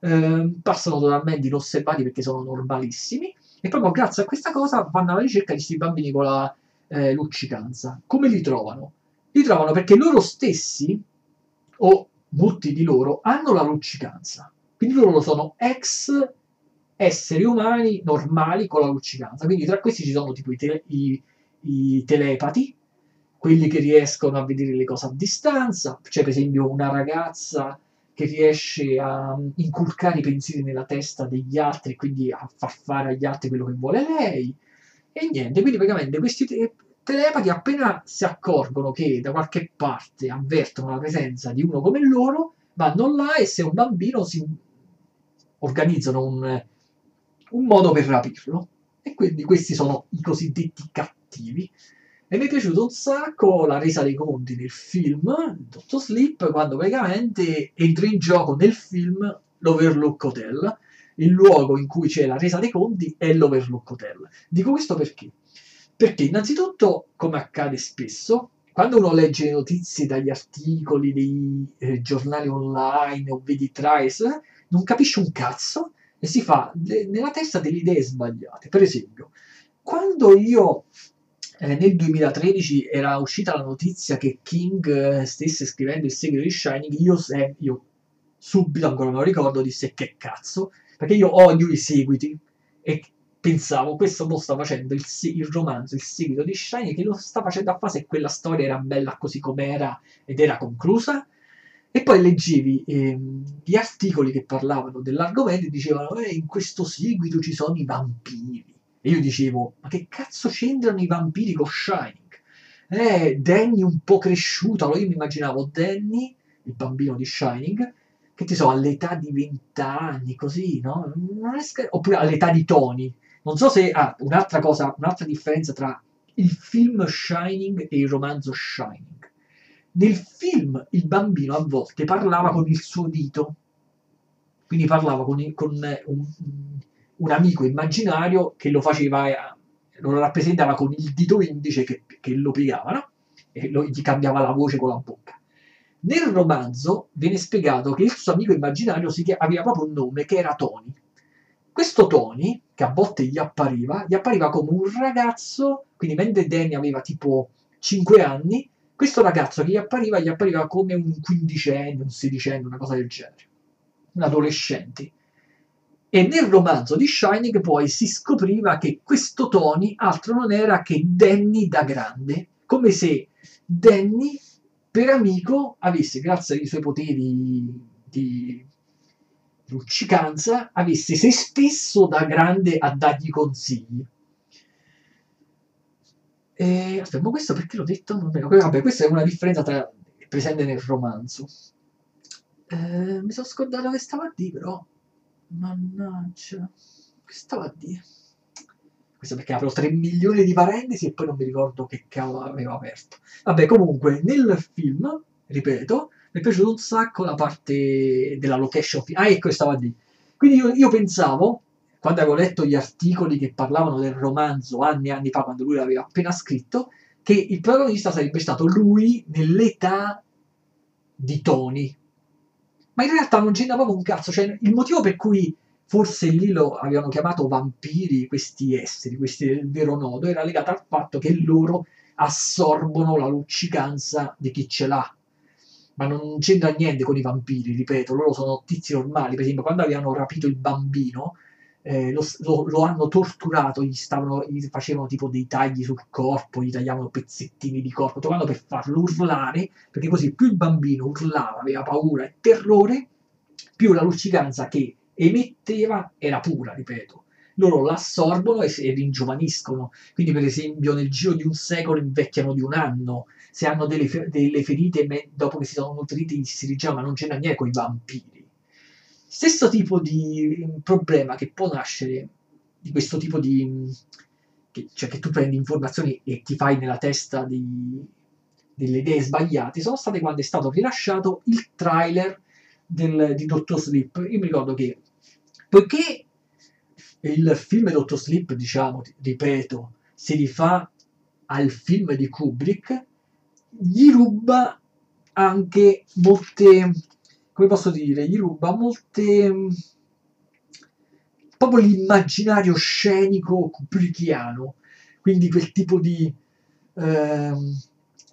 ehm, passano totalmente inosservati perché sono normalissimi, e proprio grazie a questa cosa vanno alla ricerca di questi bambini con la eh, luccicanza. Come li trovano? Li trovano perché loro stessi, o molti di loro, hanno la luccicanza. Quindi loro sono ex esseri umani normali con la luccicanza. Quindi tra questi ci sono tipo i, tele, i, i telepati, quelli che riescono a vedere le cose a distanza. C'è per esempio una ragazza che riesce a inculcare i pensieri nella testa degli altri e quindi a far fare agli altri quello che vuole lei. E niente, quindi praticamente questi te- telepati appena si accorgono che da qualche parte avvertono la presenza di uno come loro, vanno là e se un bambino si organizzano un, un modo per rapirlo. E quindi questi sono i cosiddetti cattivi e mi è piaciuto un sacco la resa dei conti nel film, Dottor Sleep, quando praticamente entra in gioco nel film l'Overlook Hotel, il luogo in cui c'è la resa dei conti è l'Overlook Hotel. Dico questo perché? Perché innanzitutto, come accade spesso, quando uno legge notizie dagli articoli dei eh, giornali online o vedi trace, non capisce un cazzo e si fa de- nella testa delle idee sbagliate. Per esempio, quando io eh, nel 2013 era uscita la notizia che King eh, stesse scrivendo il seguito di Shining, io, se, io subito, ancora me lo ricordo, disse che cazzo, perché io odio i seguiti e pensavo questo mo sta facendo il, il, romanzo, il seguito di Shining, che lo sta facendo a fase e quella storia era bella così com'era ed era conclusa. E poi leggevi ehm, gli articoli che parlavano dell'argomento e dicevano eh, in questo seguito ci sono i vampiri e io dicevo, ma che cazzo c'entrano i vampiri con Shining? Eh, Danny un po' cresciuto, allora io mi immaginavo Danny, il bambino di Shining, che ti so, all'età di 20 anni, così, no? Scher- Oppure all'età di Tony. Non so se... Ah, un'altra cosa, un'altra differenza tra il film Shining e il romanzo Shining. Nel film il bambino a volte parlava con il suo dito, quindi parlava con, con un, un amico immaginario che lo faceva, lo rappresentava con il dito indice che, che lo piegava, no? E lo, gli cambiava la voce con la bocca. Nel romanzo viene spiegato che il suo amico immaginario chiama, aveva proprio un nome che era Tony. Questo Tony, che a volte gli appariva, gli appariva come un ragazzo, quindi mentre Danny aveva tipo 5 anni, questo ragazzo che gli appariva, gli appariva come un quindicenne, un sedicenne, una cosa del genere. un adolescente. E nel romanzo di Shining poi si scopriva che questo Tony altro non era che Danny da grande, come se Danny per amico avesse, grazie ai suoi poteri di luccicanza, avesse se stesso da grande a dargli consigli. E, aspetta, ma questo perché l'ho detto? Non Vabbè, questa è una differenza tra presente nel romanzo. Eh, mi sono scordato che stava a dire, però. Mannaggia. Che stava a dire? Questo perché apro 3 milioni di parentesi e poi non mi ricordo che cavolo avevo aperto. Vabbè, comunque, nel film, ripeto, mi è piaciuto un sacco la parte della location. Ah, ecco, stava dire. Quindi io, io pensavo, quando avevo letto gli articoli che parlavano del romanzo anni e anni fa, quando lui l'aveva appena scritto, che il protagonista sarebbe stato lui nell'età di Tony. Ma in realtà non c'entra proprio un cazzo. Cioè, il motivo per cui forse lì lo avevano chiamato vampiri questi esseri, questi del vero nodo, era legato al fatto che loro assorbono la luccicanza di chi ce l'ha. Ma non c'entra niente con i vampiri, ripeto, loro sono tizi normali. Per esempio, quando avevano rapito il bambino, eh, lo, lo, lo, hanno torturato, gli, stavano, gli facevano tipo dei tagli sul corpo, gli tagliavano pezzettini di corpo, trovando per farlo urlare, perché così più il bambino urlava, aveva paura e terrore, più la luccicanza che emetteva era pura, ripeto. Loro l'assorbono e, e ringiovaniscono, quindi per esempio nel giro di un secolo invecchiano di un anno, se hanno delle, delle ferite dopo che si sono nutriti si rigiama, non c'è niente con i vampiri Stesso tipo di problema che può nascere di questo tipo di... Che, cioè che tu prendi informazioni e ti fai nella testa di, delle idee sbagliate, sono state quando è stato rilasciato il trailer del, di Dottor Sleep. Io mi ricordo che, poiché il film Dottor Sleep, diciamo, ripeto, si rifà al film di Kubrick, gli ruba anche molte come posso dire, gli ruba molte mm, proprio l'immaginario scenico kubrickiano, quindi quel tipo di eh,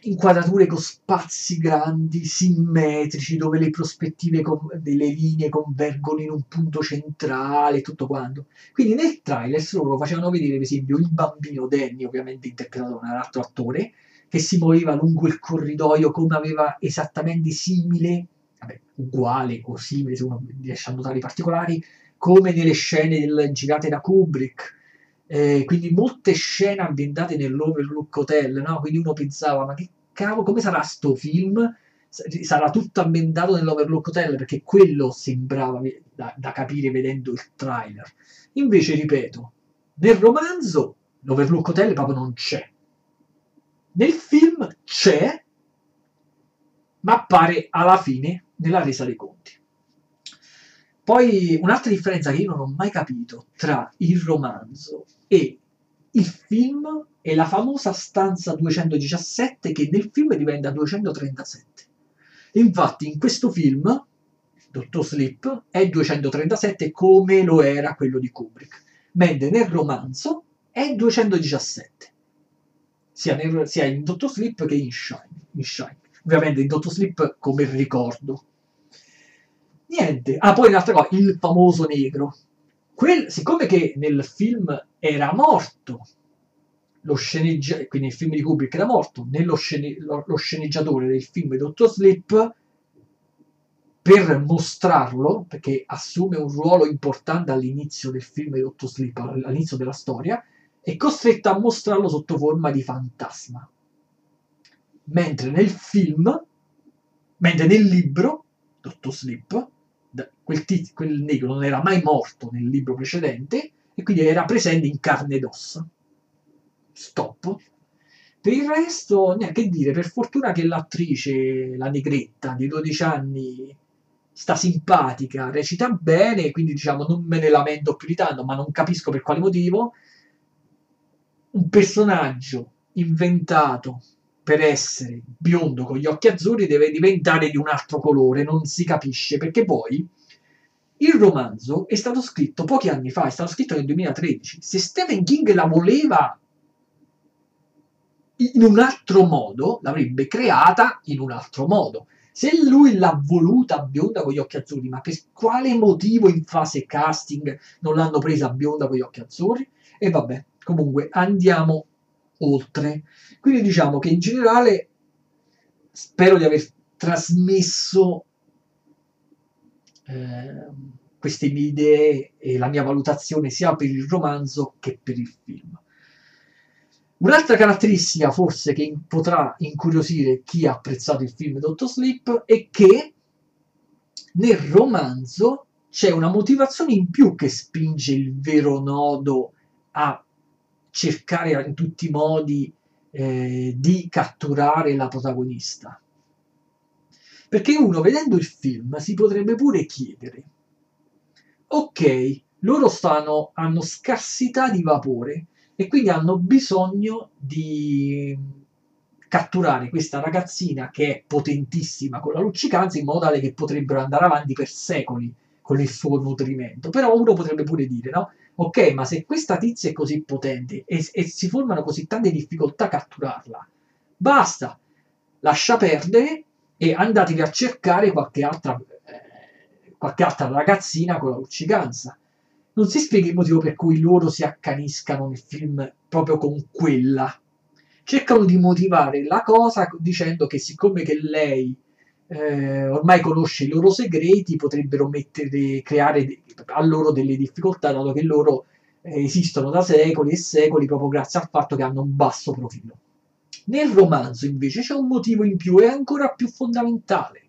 inquadrature con spazi grandi, simmetrici, dove le prospettive delle linee convergono in un punto centrale, tutto quanto. Quindi nel trailer loro facevano vedere, per esempio, il bambino Danny, ovviamente interpretato da un altro attore, che si muoveva lungo il corridoio come aveva esattamente simile vabbè, uguale simile, se uno riesce a notare i particolari, come nelle scene del, girate da Kubrick. Eh, quindi molte scene ambientate nell'Overlook Hotel, no? Quindi uno pensava, ma che cavolo, come sarà sto film? Sarà tutto ambientato nell'Overlook Hotel, perché quello sembrava da, da capire vedendo il trailer. Invece, ripeto, nel romanzo l'Overlook Hotel proprio non c'è. Nel film c'è, ma appare alla fine nella resa dei conti. Poi un'altra differenza che io non ho mai capito tra il romanzo e il film è la famosa stanza 217 che nel film diventa 237. Infatti in questo film Dottor Sleep è 237 come lo era quello di Kubrick, mentre nel romanzo è 217, sia, nel, sia in Dottor Sleep che in Shine. In Shine ovviamente in Dottor Sleep come ricordo. Niente. Ah, poi un'altra cosa, il famoso negro. Quel, siccome che nel film era morto, lo sceneggiatore, quindi nel film di Kubrick era morto, scene, lo, lo sceneggiatore del film Dottor Sleep, per mostrarlo, perché assume un ruolo importante all'inizio del film di Dottor Sleep, all'inizio della storia, è costretto a mostrarlo sotto forma di fantasma mentre nel film, mentre nel libro, Dottor Sleep, quel, tit- quel negro non era mai morto nel libro precedente e quindi era presente in carne ed ossa. Stop. Per il resto, niente che dire, per fortuna che l'attrice, la negretta di 12 anni, sta simpatica, recita bene, quindi diciamo non me ne lamento più di tanto, ma non capisco per quale motivo. Un personaggio inventato per essere biondo con gli occhi azzurri deve diventare di un altro colore, non si capisce perché poi il romanzo è stato scritto pochi anni fa, è stato scritto nel 2013. Se Stephen King la voleva in un altro modo, l'avrebbe creata in un altro modo. Se lui l'ha voluta bionda con gli occhi azzurri, ma per quale motivo in fase casting non l'hanno presa bionda con gli occhi azzurri? E vabbè, comunque andiamo oltre. Quindi diciamo che in generale spero di aver trasmesso eh, queste mie idee e la mia valutazione sia per il romanzo che per il film. Un'altra caratteristica forse che potrà incuriosire chi ha apprezzato il film Dottor Sleep è che nel romanzo c'è una motivazione in più che spinge il vero nodo a cercare in tutti i modi eh, di catturare la protagonista. Perché uno vedendo il film si potrebbe pure chiedere, ok, loro stanno, hanno scarsità di vapore, e quindi hanno bisogno di catturare questa ragazzina che è potentissima con la luccicanza in modo tale che potrebbero andare avanti per secoli con il suo nutrimento. Però uno potrebbe pure dire, no? Ok, ma se questa tizia è così potente e, e si formano così tante difficoltà a catturarla, basta, lascia perdere e andatevi a cercare qualche altra, eh, qualche altra ragazzina con la luccicanza non si spiega il motivo per cui loro si accaniscano nel film proprio con quella. Cercano di motivare la cosa dicendo che siccome che lei eh, ormai conosce i loro segreti, potrebbero mettere, creare a loro delle difficoltà, dato che loro eh, esistono da secoli e secoli proprio grazie al fatto che hanno un basso profilo. Nel romanzo invece c'è un motivo in più e ancora più fondamentale.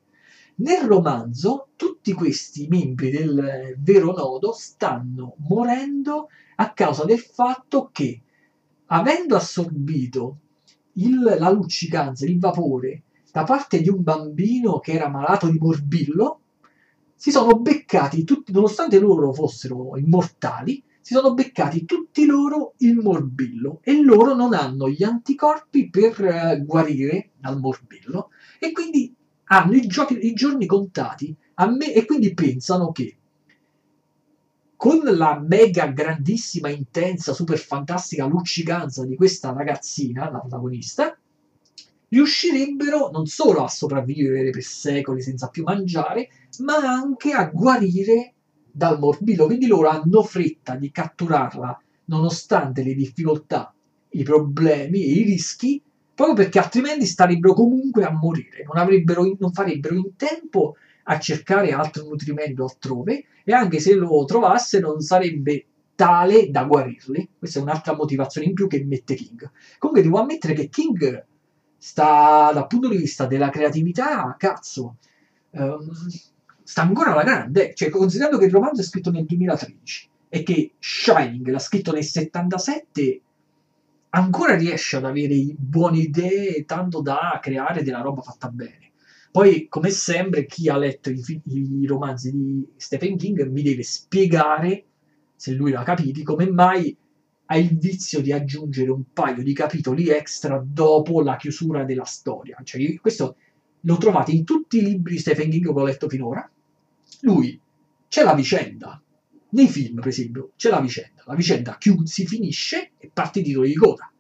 Nel romanzo tutti questi membri del vero nodo stanno morendo a causa del fatto che, avendo assorbito il, la luccicanza, il vapore, da parte di un bambino che era malato di morbillo, si sono beccati tutti, nonostante loro fossero immortali, si sono beccati tutti loro il morbillo e loro non hanno gli anticorpi per uh, guarire dal morbillo. E quindi hanno i, giochi, i giorni contati me, e quindi pensano che con la mega grandissima, intensa, super fantastica luccicanza di questa ragazzina, la protagonista, riuscirebbero non solo a sopravvivere per secoli senza più mangiare, ma anche a guarire dal morbillo. Quindi loro hanno fretta di catturarla nonostante le difficoltà, i problemi e i rischi proprio perché altrimenti starebbero comunque a morire, non, non farebbero in tempo a cercare altro nutrimento altrove e anche se lo trovasse non sarebbe tale da guarirli. Questa è un'altra motivazione in più che mette King. Comunque devo ammettere che King sta dal punto di vista della creatività, cazzo, um, sta ancora alla grande, cioè considerando che il romanzo è scritto nel 2013 e che Shining l'ha scritto nel 77 ancora riesce ad avere buone idee tanto da creare della roba fatta bene. Poi, come sempre, chi ha letto i, i romanzi di Stephen King mi deve spiegare, se lui l'ha capito, come mai ha il vizio di aggiungere un paio di capitoli extra dopo la chiusura della storia. Cioè, questo lo trovate in tutti i libri di Stephen King che ho letto finora. Lui c'è la vicenda, nei film, per esempio, c'è la vicenda. La vicenda chiud- si finisce e parte il titolo di coda.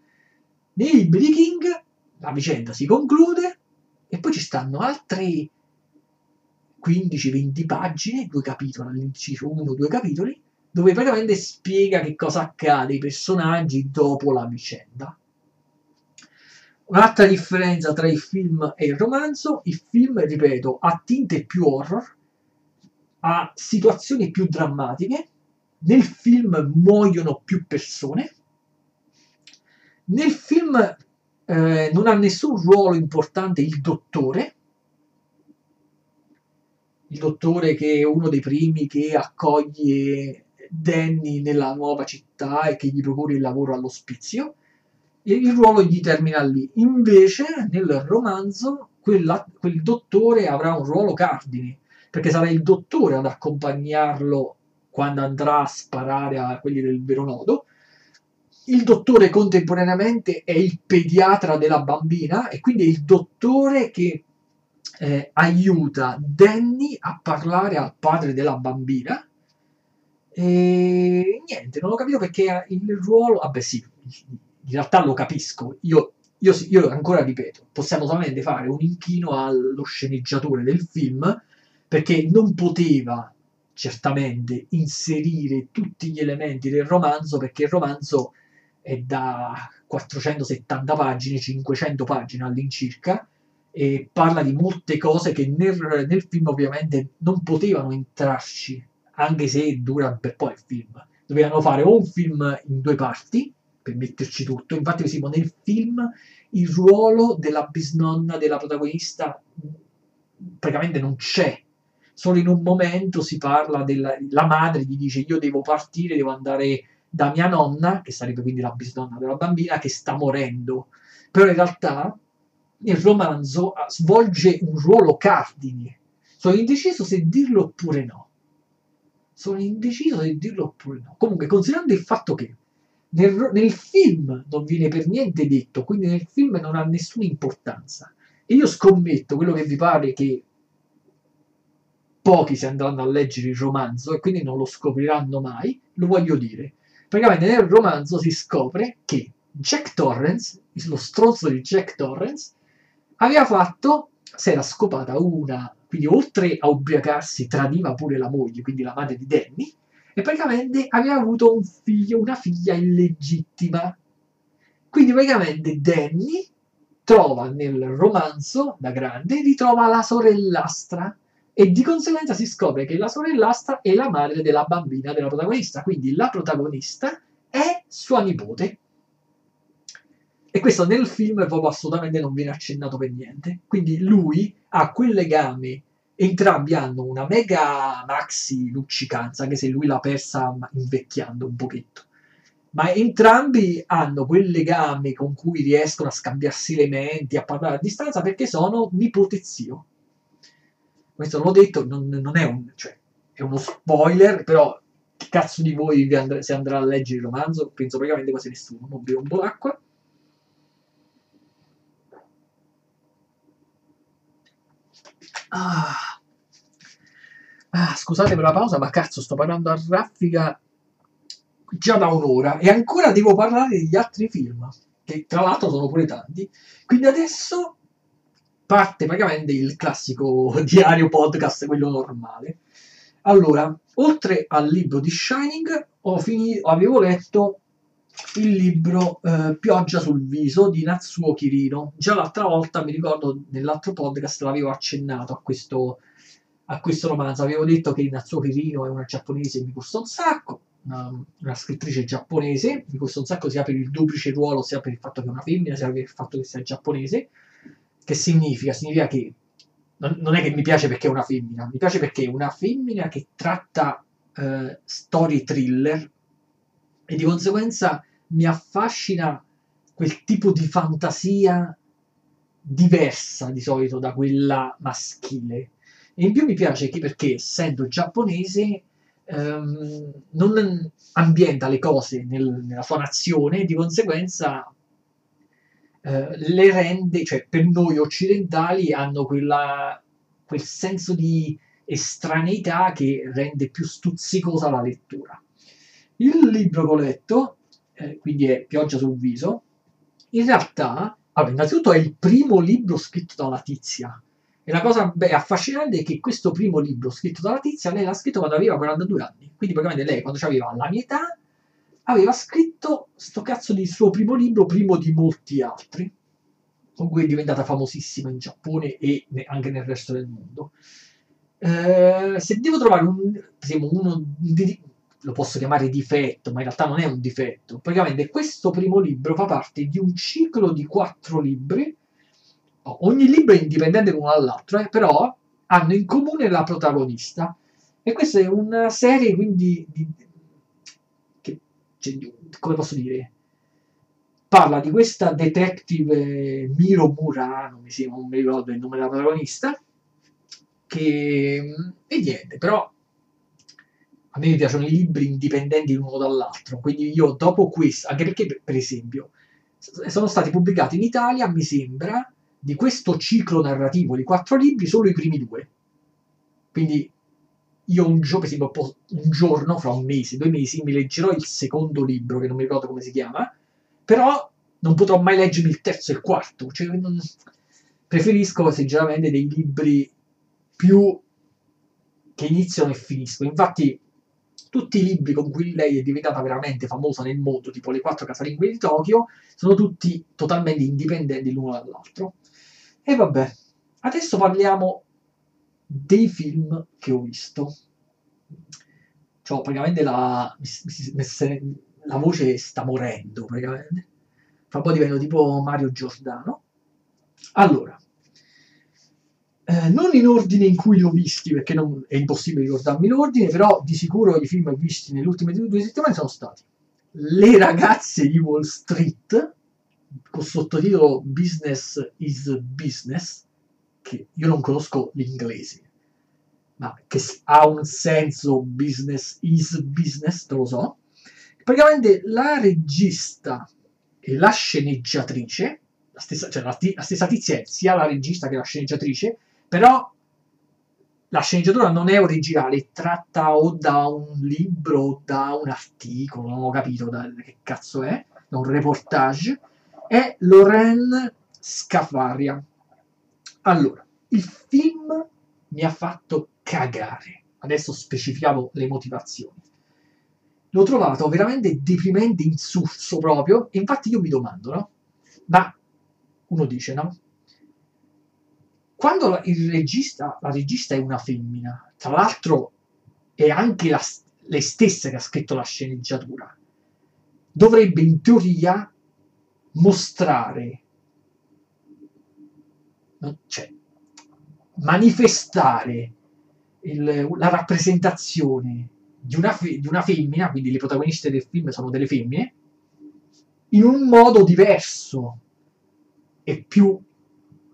Nei libri di King la vicenda si conclude e poi ci stanno altre 15-20 pagine, due capitoli, all'inciso uno o due capitoli, dove praticamente spiega che cosa accade ai personaggi dopo la vicenda. Un'altra differenza tra il film e il romanzo, il film, ripeto, ha tinte più horror, a situazioni più drammatiche. Nel film muoiono più persone. Nel film eh, non ha nessun ruolo importante il dottore. Il dottore che è uno dei primi che accoglie Danny nella nuova città e che gli propone il lavoro all'ospizio. E il ruolo gli termina lì. Invece, nel romanzo, quella, quel dottore avrà un ruolo cardine perché sarà il dottore ad accompagnarlo quando andrà a sparare a quelli del vero nodo. Il dottore contemporaneamente è il pediatra della bambina e quindi è il dottore che eh, aiuta Danny a parlare al padre della bambina. E niente, non ho capito perché il ruolo. Vabbè, sì, in realtà lo capisco. Io, io, io ancora ripeto, possiamo solamente fare un inchino allo sceneggiatore del film perché non poteva certamente inserire tutti gli elementi del romanzo perché il romanzo è da 470 pagine, 500 pagine all'incirca e parla di molte cose che nel, nel film ovviamente non potevano entrarci anche se dura per poi il film dovevano fare o un film in due parti per metterci tutto infatti vediamo nel film il ruolo della bisnonna della protagonista praticamente non c'è solo in un momento si parla della la madre gli dice io devo partire, devo andare da mia nonna, che sarebbe quindi la bisnonna della bambina, che sta morendo. Però in realtà il romanzo ah, svolge un ruolo cardine. Sono indeciso se dirlo oppure no. Sono indeciso se dirlo oppure no. Comunque, considerando il fatto che nel, nel film non viene per niente detto, quindi nel film non ha nessuna importanza. E io scommetto quello che vi pare che pochi si andranno a leggere il romanzo e quindi non lo scopriranno mai, lo voglio dire. Praticamente nel romanzo si scopre che Jack Torrance, lo stronzo di Jack Torrance, aveva fatto, si era scopata una, quindi oltre a ubriacarsi tradiva pure la moglie, quindi la madre di Danny, e praticamente aveva avuto un figlio, una figlia illegittima. Quindi praticamente Danny trova nel romanzo, da grande, ritrova la sorellastra e di conseguenza si scopre che la sorellastra è la madre della bambina della protagonista, quindi la protagonista è sua nipote. E questo nel film proprio assolutamente non viene accennato per niente. Quindi lui ha quel legame, entrambi hanno una mega maxi luccicanza, anche se lui l'ha persa invecchiando un pochetto. Ma entrambi hanno quel legame con cui riescono a scambiarsi le menti, a parlare a distanza, perché sono nipote zio questo l'ho detto, non, non è, un, cioè, è uno spoiler, però che cazzo di voi andre, se andrà a leggere il romanzo? Penso praticamente quasi nessuno. Non bevo un po' d'acqua. Ah. ah, scusate per la pausa, ma cazzo, sto parlando a raffica già da un'ora e ancora devo parlare degli altri film, che tra l'altro sono pure tanti. Quindi adesso parte praticamente il classico diario podcast, quello normale. Allora, oltre al libro di Shining, ho finito, avevo letto il libro eh, Pioggia sul viso di Natsuo Kirino. Già l'altra volta, mi ricordo, nell'altro podcast l'avevo accennato a questo, a questo romanzo. Avevo detto che Natsuo Kirino è una giapponese che mi costa un sacco, una, una, scrittrice giapponese, mi costa un sacco sia per il duplice ruolo, sia per il fatto che è una femmina, sia per il fatto che sia giapponese. Che significa? Significa che non è che mi piace perché è una femmina, mi piace perché è una femmina che tratta eh, storie thriller e di conseguenza mi affascina quel tipo di fantasia diversa di solito da quella maschile. E in più mi piace che perché essendo giapponese ehm, non ambienta le cose nel, nella sua nazione e di conseguenza eh, le rende, cioè per noi occidentali hanno quella, quel senso di estraneità che rende più stuzzicosa la lettura. Il libro che ho letto, eh, quindi è Pioggia sul viso, in realtà, allora, innanzitutto è il primo libro scritto da una tizia. E la cosa beh, affascinante è che questo primo libro scritto dalla tizia, lei l'ha scritto quando aveva 42 anni. Quindi praticamente lei, quando aveva la mia età, aveva scritto sto cazzo di suo primo libro, primo di molti altri, con cui è diventata famosissima in Giappone e anche nel resto del mondo. Eh, se devo trovare un, esempio, uno, lo posso chiamare difetto, ma in realtà non è un difetto. Praticamente questo primo libro fa parte di un ciclo di quattro libri. Ogni libro è indipendente l'uno dall'altro, eh, però hanno in comune la protagonista. E questa è una serie quindi di, cioè, come posso dire, parla di questa detective Miro Murano, mi sembra, non mi ricordo il nome della protagonista, che... e niente, però a me piacciono i libri indipendenti l'uno dall'altro, quindi io dopo questo, anche perché per esempio sono stati pubblicati in Italia, mi sembra, di questo ciclo narrativo di quattro libri solo i primi due. Quindi io un, gio- esempio, un giorno, fra un mese, due mesi, mi leggerò il secondo libro, che non mi ricordo come si chiama, però non potrò mai leggermi il terzo e il quarto. Cioè, non... Preferisco sinceramente dei libri più che iniziano e finiscono. Infatti, tutti i libri con cui lei è diventata veramente famosa nel mondo, tipo Le quattro casalinghe di Tokyo, sono tutti totalmente indipendenti l'uno dall'altro. E vabbè, adesso parliamo dei film che ho visto. Cioè, praticamente la, la voce sta morendo, praticamente. Fra un po' divento tipo Mario Giordano. Allora, eh, non in ordine in cui li ho visti, perché non, è impossibile ricordarmi l'ordine, però di sicuro i film visti nelle ultime due settimane sono stati Le ragazze di Wall Street, con sottotitolo Business is Business, che io non conosco l'inglese, ma che ha un senso business is business, non lo so. Praticamente la regista e la sceneggiatrice, la stessa, cioè la, la stessa tizia è sia la regista che la sceneggiatrice, però la sceneggiatura non è originale, tratta o da un libro o da un articolo, non ho capito da, che cazzo è, da un reportage, è Loren Scafaria. Allora, il film mi ha fatto cagare. Adesso specifichiamo le motivazioni. L'ho trovato veramente deprimente, insulso proprio, infatti io mi domando, no? Ma uno dice, no? Quando il regista, la regista è una femmina, tra l'altro è anche la, lei stessa che ha scritto la sceneggiatura, dovrebbe in teoria mostrare, cioè manifestare il, la rappresentazione di una, di una femmina, quindi le protagoniste del film sono delle femmine, in un modo diverso e più,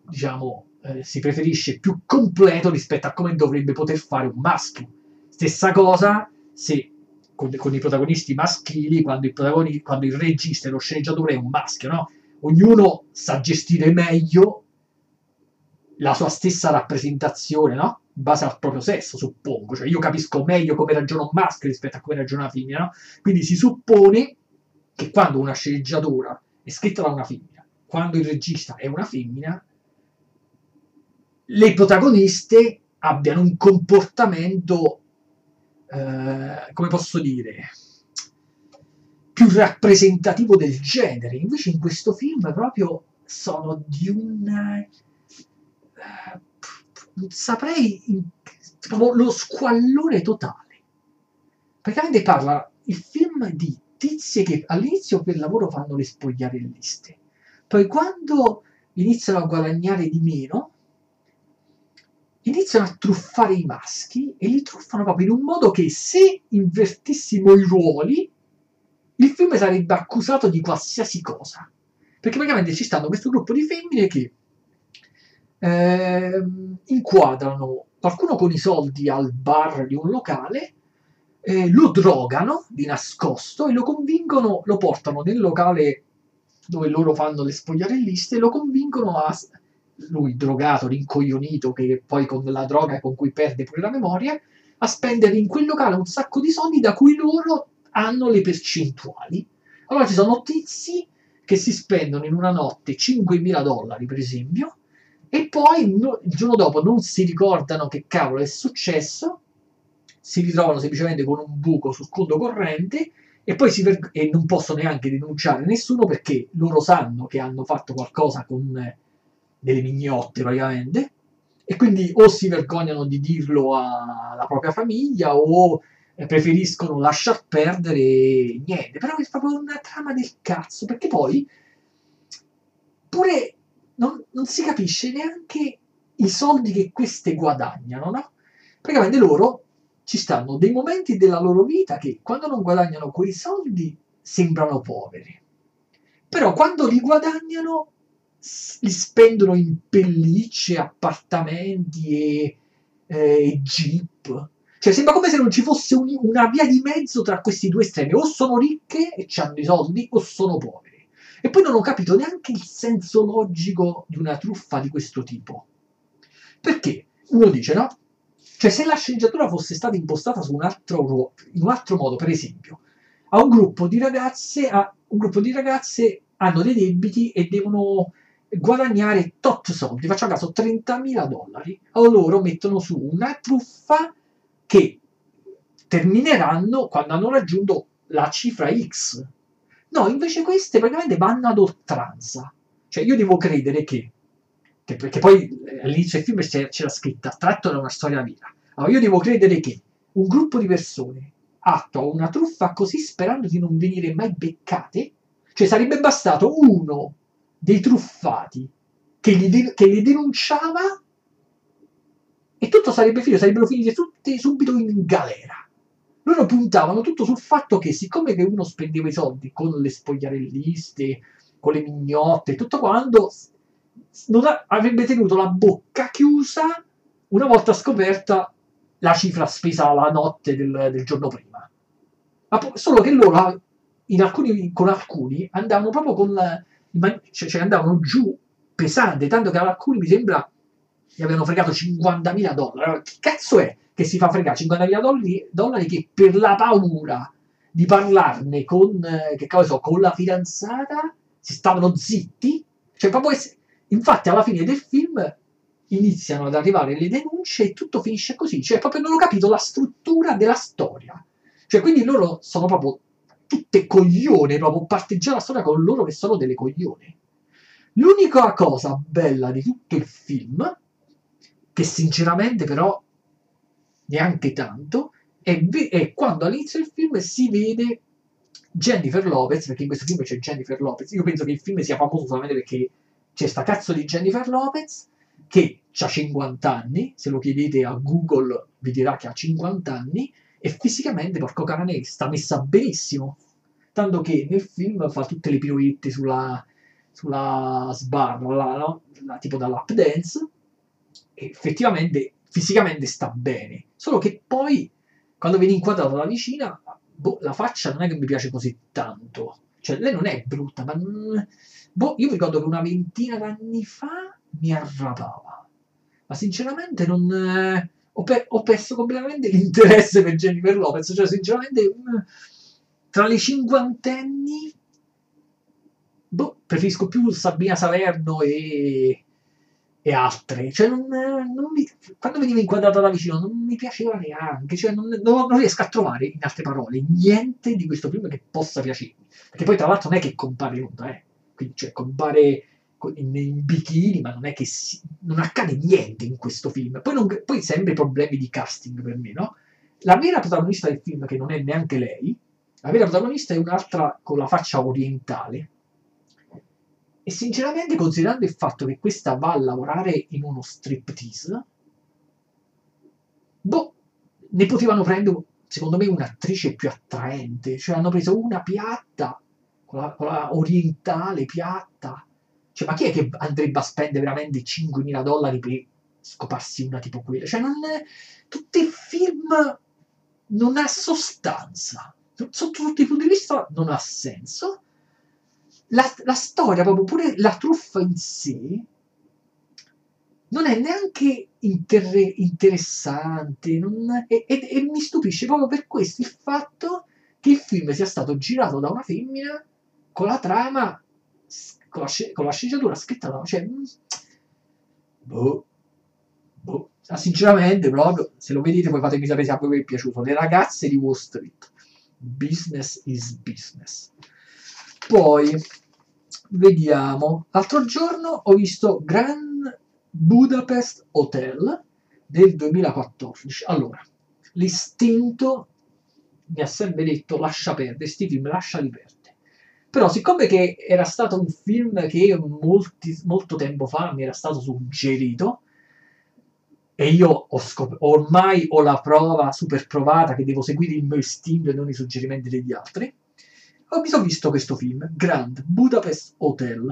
diciamo, eh, si preferisce più completo rispetto a come dovrebbe poter fare un maschio. Stessa cosa se con, con i protagonisti maschili, quando il, quando il regista e lo sceneggiatore è un maschio, no? Ognuno sa gestire meglio la sua stessa rappresentazione, no? In base al proprio sesso, suppongo. Cioè, io capisco meglio come ragiona un maschio rispetto a come ragiona una femmina, no? Quindi si suppone che quando una sceneggiatura è scritta da una femmina, quando il regista è una femmina, le protagoniste abbiano un comportamento, eh, come posso dire, più rappresentativo del genere. Invece in questo film proprio sono di un... Eh, saprei... Lo squallore totale. Praticamente parla il film di tizie che all'inizio per lavoro fanno le spogliarelliste. Poi quando iniziano a guadagnare di meno, iniziano a truffare i maschi e li truffano proprio in un modo che se invertissimo i ruoli il film sarebbe accusato di qualsiasi cosa. Perché praticamente ci stanno questo gruppo di femmine che eh, inquadrano qualcuno con i soldi al bar di un locale, eh, lo drogano di nascosto e lo convincono, lo portano nel locale dove loro fanno le spogliarelliste e lo convincono a lui drogato, rincoglionito, che poi con la droga con cui perde pure la memoria, a spendere in quel locale un sacco di soldi da cui loro hanno le percentuali. Allora ci sono tizi che si spendono in una notte 5.000 dollari, per esempio, e poi no, il giorno dopo non si ricordano che cavolo è successo, si ritrovano semplicemente con un buco sul conto corrente e poi si ver- e non possono neanche denunciare nessuno perché loro sanno che hanno fatto qualcosa con delle mignotte praticamente, e quindi o si vergognano di dirlo alla propria famiglia o preferiscono lasciar perdere niente. Però è proprio una trama del cazzo, perché poi pure non, non si capisce neanche i soldi che queste guadagnano, no? Praticamente loro ci stanno dei momenti della loro vita che quando non guadagnano quei soldi sembrano poveri. Però quando li guadagnano li spendono in pellicce, appartamenti e, e jeep. Cioè sembra come se non ci fosse un, una via di mezzo tra questi due estremi. O sono ricche e hanno i soldi, o sono poveri. E poi non ho capito neanche il senso logico di una truffa di questo tipo. Perché uno dice, no? Cioè, se la sceneggiatura fosse stata impostata un altro, in un altro modo, per esempio, a un gruppo di ragazze, a un gruppo di ragazze hanno dei debiti e devono guadagnare tot soldi, facciamo caso 30.000 dollari, allora loro mettono su una truffa che termineranno quando hanno raggiunto la cifra X. No, invece queste praticamente vanno ad oltranza. Cioè io devo credere che, che perché poi eh, all'inizio del film c'era scritta tratto da una storia vera. Allora io devo credere che un gruppo di persone attua una truffa così sperando di non venire mai beccate, cioè sarebbe bastato uno dei truffati che de- che li denunciava e tutto sarebbe finito, sarebbero finiti tutti subito in galera. Loro puntavano tutto sul fatto che siccome che uno spendeva i soldi con le spogliarelliste, con le mignotte, tutto quanto, non avrebbe tenuto la bocca chiusa una volta scoperta la cifra spesa la notte del, del giorno prima. Ma solo che loro alcuni, con alcuni andavano proprio con la, cioè, cioè andavano giù pesante, tanto che alcuni mi sembra gli avevano fregato 50.000 dollari. Allora, che cazzo è che si fa fregare 50.000 dollari, dollari che per la paura di parlarne con, eh, so, con la fidanzata si stavano zitti? Cioè, proprio infatti alla fine del film iniziano ad arrivare le denunce e tutto finisce così. Cioè, proprio non ho capito la struttura della storia. Cioè, quindi loro sono proprio tutte coglione, proprio parte già la storia con loro che sono delle coglione. L'unica cosa bella di tutto il film, che sinceramente però neanche tanto, è, è quando all'inizio del film si vede Jennifer Lopez, perché in questo film c'è Jennifer Lopez, io penso che il film sia famoso solamente perché c'è sta cazzo di Jennifer Lopez, che ha 50 anni, se lo chiedete a Google vi dirà che ha 50 anni, e fisicamente, porco cane, sta messa benissimo. Tanto che nel film fa tutte le pirouette sulla, sulla sbarra, no? la, tipo da lap dance, e effettivamente fisicamente sta bene. Solo che poi, quando viene inquadrato da vicina, boh, la faccia non è che mi piace così tanto. Cioè, lei non è brutta, ma... Boh, io mi ricordo che una ventina d'anni fa mi arrapava. Ma sinceramente non... Eh, ho, per, ho, perso completamente l'interesse per Jennifer Lopez. Cioè, sinceramente, tra le cinquantenni, boh, preferisco più Sabina Salerno e, e altre. Cioè, non, non mi, quando veniva inquadrata da vicino non mi piaceva neanche. Cioè, non, non, non, riesco a trovare, in altre parole, niente di questo film che possa piacermi. Perché poi, tra l'altro, non è che compare nuda, eh. Quindi, cioè, compare in, in bikini, ma non è che si, non accade niente in questo film. Poi, non, poi sempre problemi di casting per me, no? La vera protagonista del film, che non è neanche lei, la vera protagonista è un'altra con la faccia orientale. E sinceramente, considerando il fatto che questa va a lavorare in uno striptease, boh, ne potevano prendere, secondo me, un'attrice più attraente. Cioè, hanno preso una piatta, con la, con la orientale piatta, cioè, ma chi è che andrebbe a spendere veramente 5.000 dollari per scoparsi una tipo quella? Cioè, non è... Tutto il film non ha sostanza. Sotto tutti i punti di vista non ha senso. La, la storia, proprio pure la truffa in sé, non è neanche inter- interessante non, e, e, e, mi stupisce proprio per questo il fatto che il film sia stato girato da una femmina con la trama con la, con la sceneggiatura scritta da... Cioè, mm, boh, boh. Ah, sinceramente, proprio, se lo vedete poi fatemi sapere se a voi vi è piaciuto. Le ragazze di Wall Street. Business is business. Poi, vediamo. L'altro giorno ho visto Grand Budapest Hotel del 2014. Allora, l'istinto mi ha sempre detto lascia perdere, questi film lasciali perdere. Però siccome che era stato un film che molti, molto tempo fa mi era stato suggerito, e io ho scop- ormai ho la prova super provata che devo seguire il mio istinto e non i suggerimenti degli altri, mi sono visto questo film, Grand Budapest Hotel,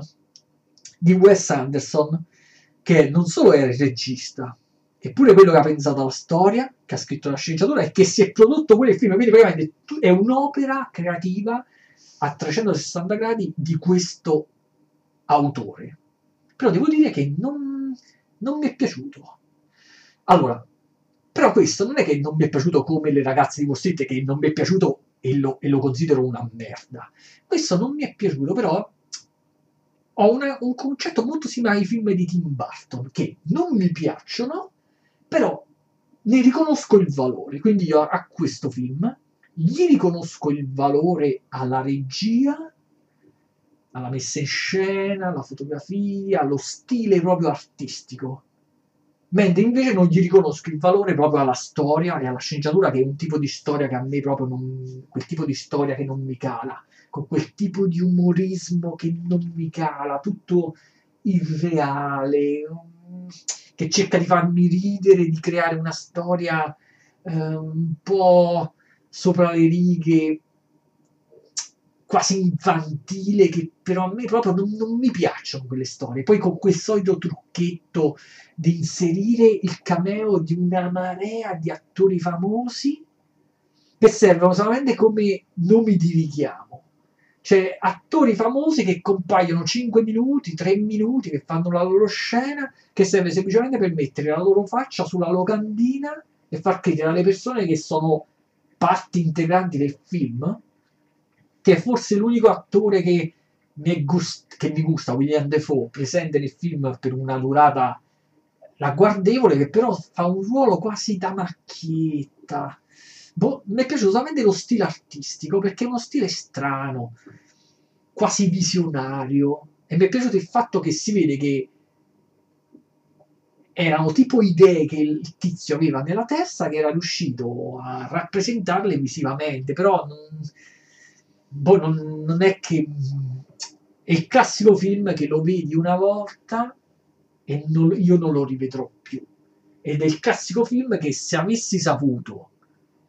di Wes Anderson, che non solo è il regista, eppure quello che ha pensato alla storia, che ha scritto la sceneggiatura e che si è prodotto quel film. Quindi praticamente è un'opera creativa a 360 gradi di questo autore. Però devo dire che non, non mi è piaciuto. Allora, però questo non è che non mi è piaciuto come le ragazze di Wall Street, che non mi è piaciuto e lo, e lo considero una merda. Questo non mi è piaciuto, però ho una, un concetto molto simile ai film di Tim Burton, che non mi piacciono, però ne riconosco il valore. Quindi io a questo film gli riconosco il valore alla regia, alla messa in scena, alla fotografia, allo stile proprio artistico. Mentre invece non gli riconosco il valore proprio alla storia e alla sceneggiatura, che è un tipo di storia che a me proprio non. quel tipo di storia che non mi cala, con quel tipo di umorismo che non mi cala, tutto irreale, che cerca di farmi ridere, di creare una storia eh, un po' sopra le righe, quasi infantile, che però a me proprio non, non, mi piacciono quelle storie. Poi con quel solito trucchetto di inserire il cameo di una marea di attori famosi che servono solamente come nomi di richiamo. Cioè, attori famosi che compaiono 5 minuti, 3 minuti, che fanno la loro scena, che serve semplicemente per mettere la loro faccia sulla locandina e far credere alle persone che sono parti integranti del film che è forse l'unico attore che mi, gust- che mi gusta, William Defoe, presente nel film per una durata ragguardevole, che però fa un ruolo quasi da macchietta. Boh, mi è piaciuto solamente lo stile artistico, perché è uno stile strano, quasi visionario, e mi è piaciuto il fatto che si vede che erano tipo idee che il tizio aveva nella testa che era riuscito a rappresentarle visivamente, però non, boh, non, non è che è il classico film che lo vedi una volta e non, io non lo rivedrò più. Ed è il classico film che se avessi saputo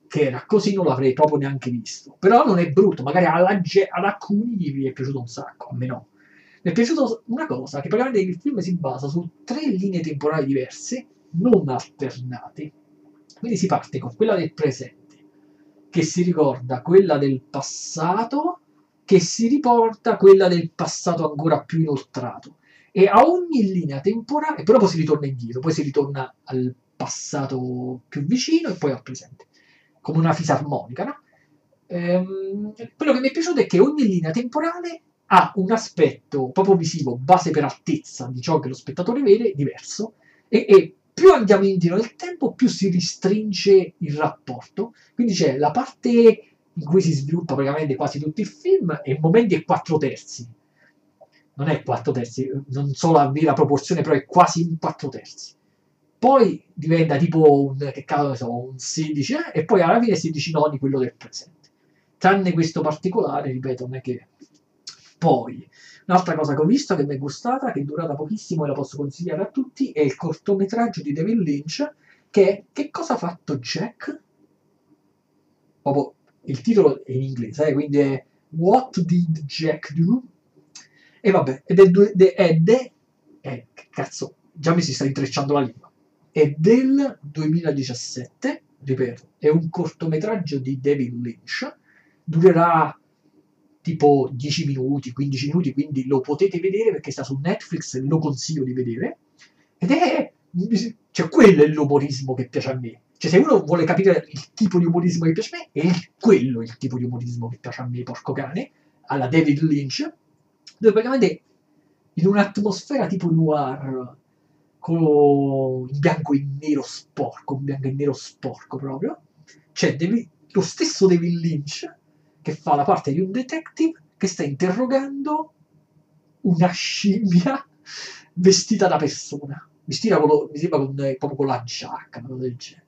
che era così non l'avrei proprio neanche visto. Però non è brutto, magari alla, ad alcuni gli è piaciuto un sacco, a me no. Mi è piaciuta una cosa, che praticamente il film si basa su tre linee temporali diverse, non alternate. Quindi si parte con quella del presente che si ricorda quella del passato, che si riporta quella del passato ancora più inoltrato. E a ogni linea temporale, però poi si ritorna indietro, poi si ritorna al passato più vicino e poi al presente, come una fisarmonica, no? Ehm, quello che mi è piaciuto è che ogni linea temporale ha un aspetto proprio visivo, base per altezza di ciò che lo spettatore vede, diverso, e, e più andiamo indietro nel tempo, più si restringe il rapporto. Quindi c'è la parte in cui si sviluppa praticamente quasi tutto il film e momenti è 4 terzi. Non è 4 terzi, non so la vera proporzione, però è quasi un 4 terzi. Poi diventa tipo un, che cavolo so, un 16 eh? e poi alla fine 16 noni quello del presente. Tranne questo particolare, ripeto, non è che... Poi, Un'altra cosa che ho visto che mi è gustata, che è durata pochissimo e la posso consigliare a tutti, è il cortometraggio di David Lynch, che è Che cosa ha fatto Jack? Proprio il titolo è in inglese, eh, quindi è What did Jack do? E vabbè, ed è, de, è de, eh, cazzo, già mi si sta intrecciando la lingua. È del 2017, ripeto, è un cortometraggio di David Lynch, durerà tipo 10 minuti, 15 minuti, quindi lo potete vedere perché sta su Netflix lo consiglio di vedere. Ed è, cioè quello è l'umorismo che piace a me. Cioè se uno vuole capire il tipo di umorismo che piace a me, è quello il tipo di umorismo che piace a me, porco cane, alla David Lynch, dove praticamente in un'atmosfera tipo noir, con in bianco e nero sporco, un bianco e nero sporco proprio, c'è David, lo stesso David Lynch che fa la parte di un detective che sta interrogando una scimmia vestita da persona. Vestita con lo, mi sembra con, eh, proprio con la giacca, una cosa del genere.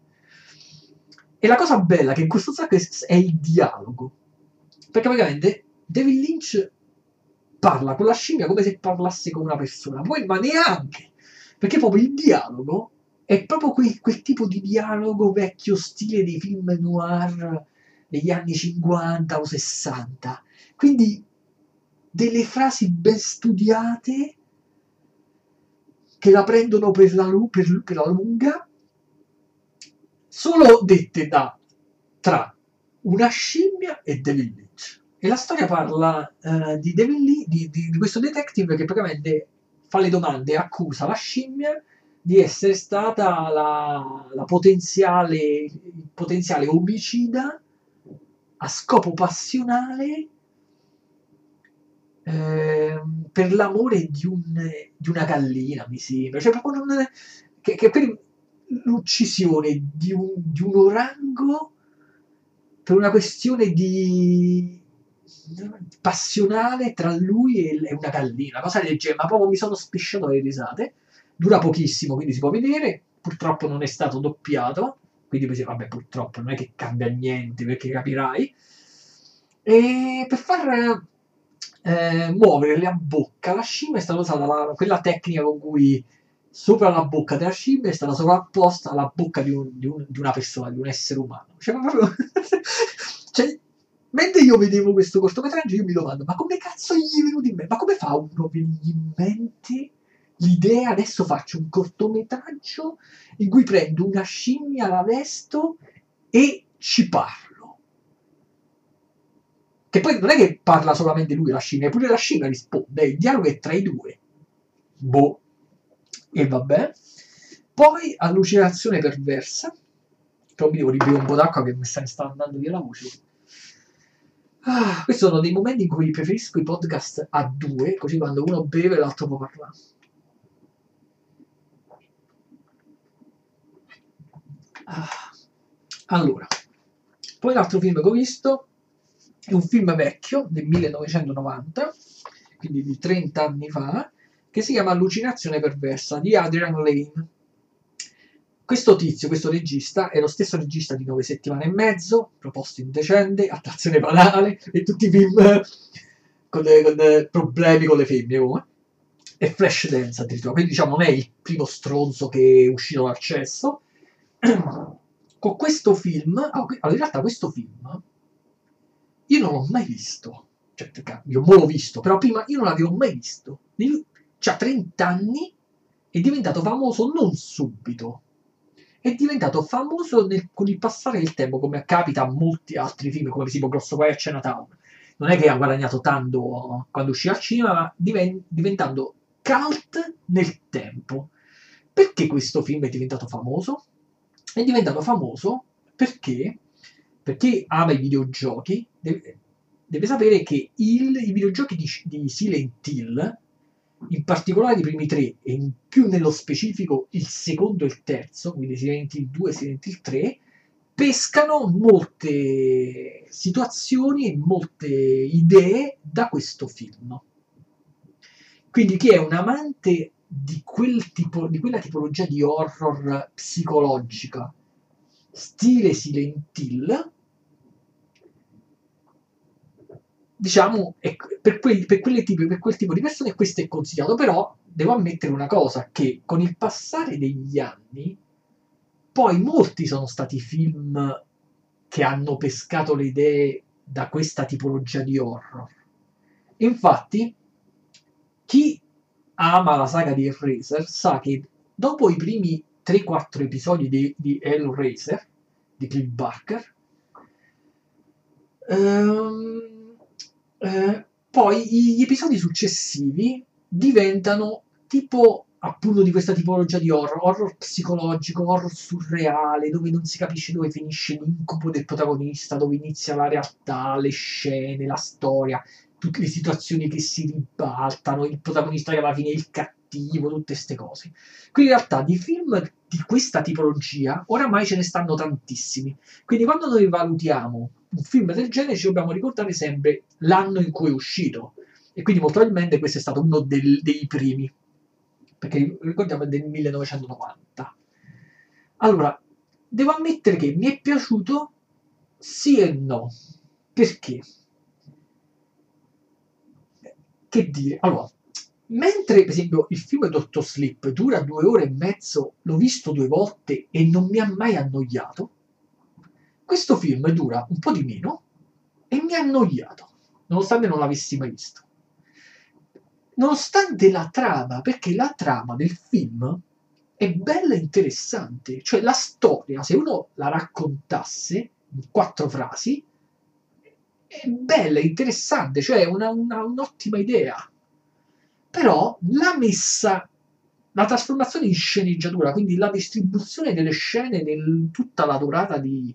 E la cosa bella che in questo sacco è il dialogo. Perché praticamente David Lynch parla con la scimmia come se parlasse con una persona. Poi, ma neanche. Perché proprio il dialogo è proprio quel, quel tipo di dialogo vecchio stile dei film noir negli anni 50 o 60. Quindi delle frasi ben studiate che la prendono per la, per, per la lunga, solo dette da tra una scimmia e David Lynch. E la storia parla uh, di, Lee, di, di, di, questo detective che praticamente fa le domande e accusa la scimmia di essere stata la, la potenziale, potenziale omicida a scopo passionale ehm, per l'amore di, un, di una gallina, mi sembra. Cioè, proprio non, che, che per l'uccisione di un, di un orango per una questione di passionale tra lui e una gallina, cosa del genere, ma proprio mi sono spisciato le risate. Dura pochissimo, quindi si può vedere. Purtroppo non è stato doppiato, quindi poi vabbè, purtroppo non è che cambia niente perché capirai. E per far eh, muovere la bocca, la scimmia è stata usata la, quella tecnica con cui sopra la bocca della scimmia è stata sovrapposta alla bocca di, un, di, un, di una persona, di un essere umano. Cioè, proprio... cioè, mentre io vedevo questo cortometraggio, io mi domando, ma come cazzo gli è venuto in mente? Ma come fa uno a venirgli in mente l'idea, adesso faccio un cortometraggio in cui prendo una scimmia, la vesto e ci parlo? Che poi non è che parla solamente lui la scimmia, pure la scimmia risponde, il dialogo è tra i due. Boh. E vabbè. Poi allucinazione perversa. Però mi devo ribere un po' d'acqua che mi sta, sta andando via la voce. Ah, questi sono dei momenti in cui preferisco i podcast a due, così quando uno beve l'altro può parlare. Allora, poi l'altro film che ho visto è un film vecchio del 1990, quindi di 30 anni fa, che si chiama Allucinazione perversa di Adrian Lane. Questo tizio, questo regista, è lo stesso regista di Nove settimane e mezzo, Proposto indecente, Attrazione banale e tutti i film con, con problemi con le femmine come. E Flash Dance addirittura, quindi diciamo non è il primo stronzo che è uscito dal cesso. Con questo film, allora in realtà questo film io non l'ho mai visto. Cioè, io mo l'ho visto, però prima io non l'avevo mai visto. C'ha 30 anni, è diventato famoso non subito. È diventato famoso nel, con il passare del tempo, come capita a molti altri film, come tipo Grosso Guai a Chinatown. Non è che ha guadagnato tanto quando uscì al cinema, ma diven- diventando cult nel tempo. Perché questo film è diventato famoso? È diventato famoso perché per chi ama i videogiochi, deve, deve sapere che il, i videogiochi di, di, Silent Hill, in particolare i primi tre, e in più nello specifico il secondo e il terzo, quindi Silent Hill 2 e Silent Hill 3, pescano molte situazioni e molte idee da questo film. Quindi chi è un amante di, quel tipo, di quella tipologia di horror psicologica, stile Silent Hill, diciamo, per, quel, per, tipi, per quel tipo di persone questo è consigliato, però devo ammettere una cosa, che con il passare degli anni, poi molti sono stati film che hanno pescato le idee da questa tipologia di horror. Infatti, chi ama la saga di Hellraiser sa che dopo i primi 3-4 episodi di, di Hellraiser, di Cliff Barker, ehm, eh, poi gli episodi successivi diventano tipo appunto di questa tipologia di horror, horror psicologico, horror surreale, dove non si capisce dove finisce l'incubo del protagonista, dove inizia la realtà, le scene, la storia, tutte le situazioni che si ribaltano, il protagonista che alla fine è il cattivo, tutte queste cose. Quindi in realtà di film di questa tipologia oramai ce ne stanno tantissimi. Quindi quando noi valutiamo un film del genere ci dobbiamo ricordare sempre l'anno in cui è uscito. E quindi molto probabilmente questo è stato uno del, dei primi, perché ricordiamo è del 1990. Allora, devo ammettere che mi è piaciuto sì e no. Perché? Che dire? Allora, mentre per esempio il film Dottor Sleep dura due ore e mezzo, l'ho visto due volte e non mi ha mai annoiato, questo film dura un po' di meno e mi ha annoiato, nonostante non l'avessi mai visto. Nonostante la trama, perché la trama del film è bella e interessante, cioè la storia, se uno la raccontasse in quattro frasi, è bella, interessante, cioè una, una, un'ottima idea. Però la messa, la trasformazione in sceneggiatura, quindi la distribuzione delle scene nel tutta la durata di,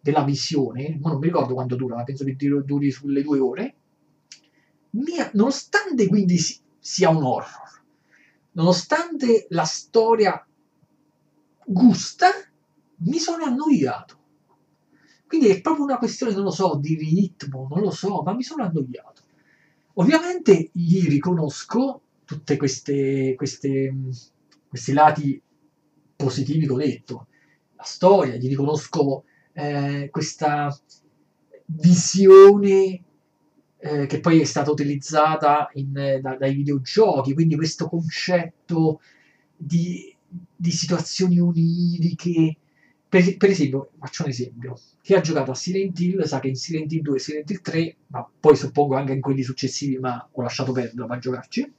della visione, ma non mi ricordo quanto dura, penso che duri sulle due ore, mia, nonostante quindi sia un horror, nonostante la storia gusta, mi sono annoiato. Quindi è proprio una questione, non lo so, di ritmo, non lo so, ma mi sono annoiato. Ovviamente gli riconosco queste, queste questi lati positivi che ho detto. La storia, gli riconosco eh, questa visione eh, che poi è stata utilizzata in, da, dai videogiochi, quindi questo concetto di, di situazioni oniriche. Per, per, esempio, faccio un esempio, chi ha giocato a Silent Hill sa che in Silent Hill 2 e Silent Hill 3, ma poi suppongo anche in quelli successivi, ma ho lasciato perdere a giocarci,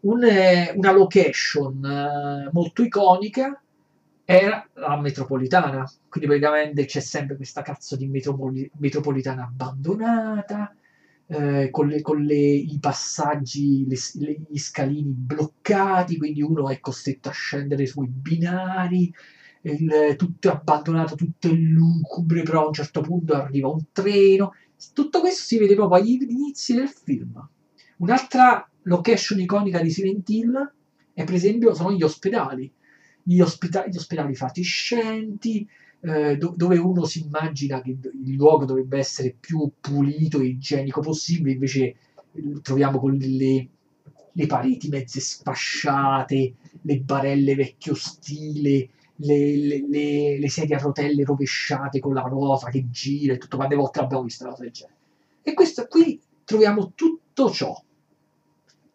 un, eh, una location eh, molto iconica era la metropolitana. Quindi praticamente c'è sempre questa cazzo di metropoli- metropolitana abbandonata, eh, con, le, con le, i passaggi, le, gli scalini bloccati, quindi uno è costretto a scendere sui binari, il, tutto abbandonato, tutto è lugubre, però a un certo punto arriva un treno. Tutto questo si vede proprio agli inizi del film. Un'altra location iconica di Silent Hill è per esempio sono gli ospedali, gli, ospita- gli ospedali fatiscenti, eh, do- dove uno si immagina che il luogo dovrebbe essere più pulito e igienico possibile, invece eh, troviamo con le, le pareti mezze sfasciate, le barelle vecchio stile, le, le, le, le, sedie a rotelle rovesciate con la ruota che gira e tutto, quante volte abbiamo visto una cosa del genere. E questo qui troviamo tutto ciò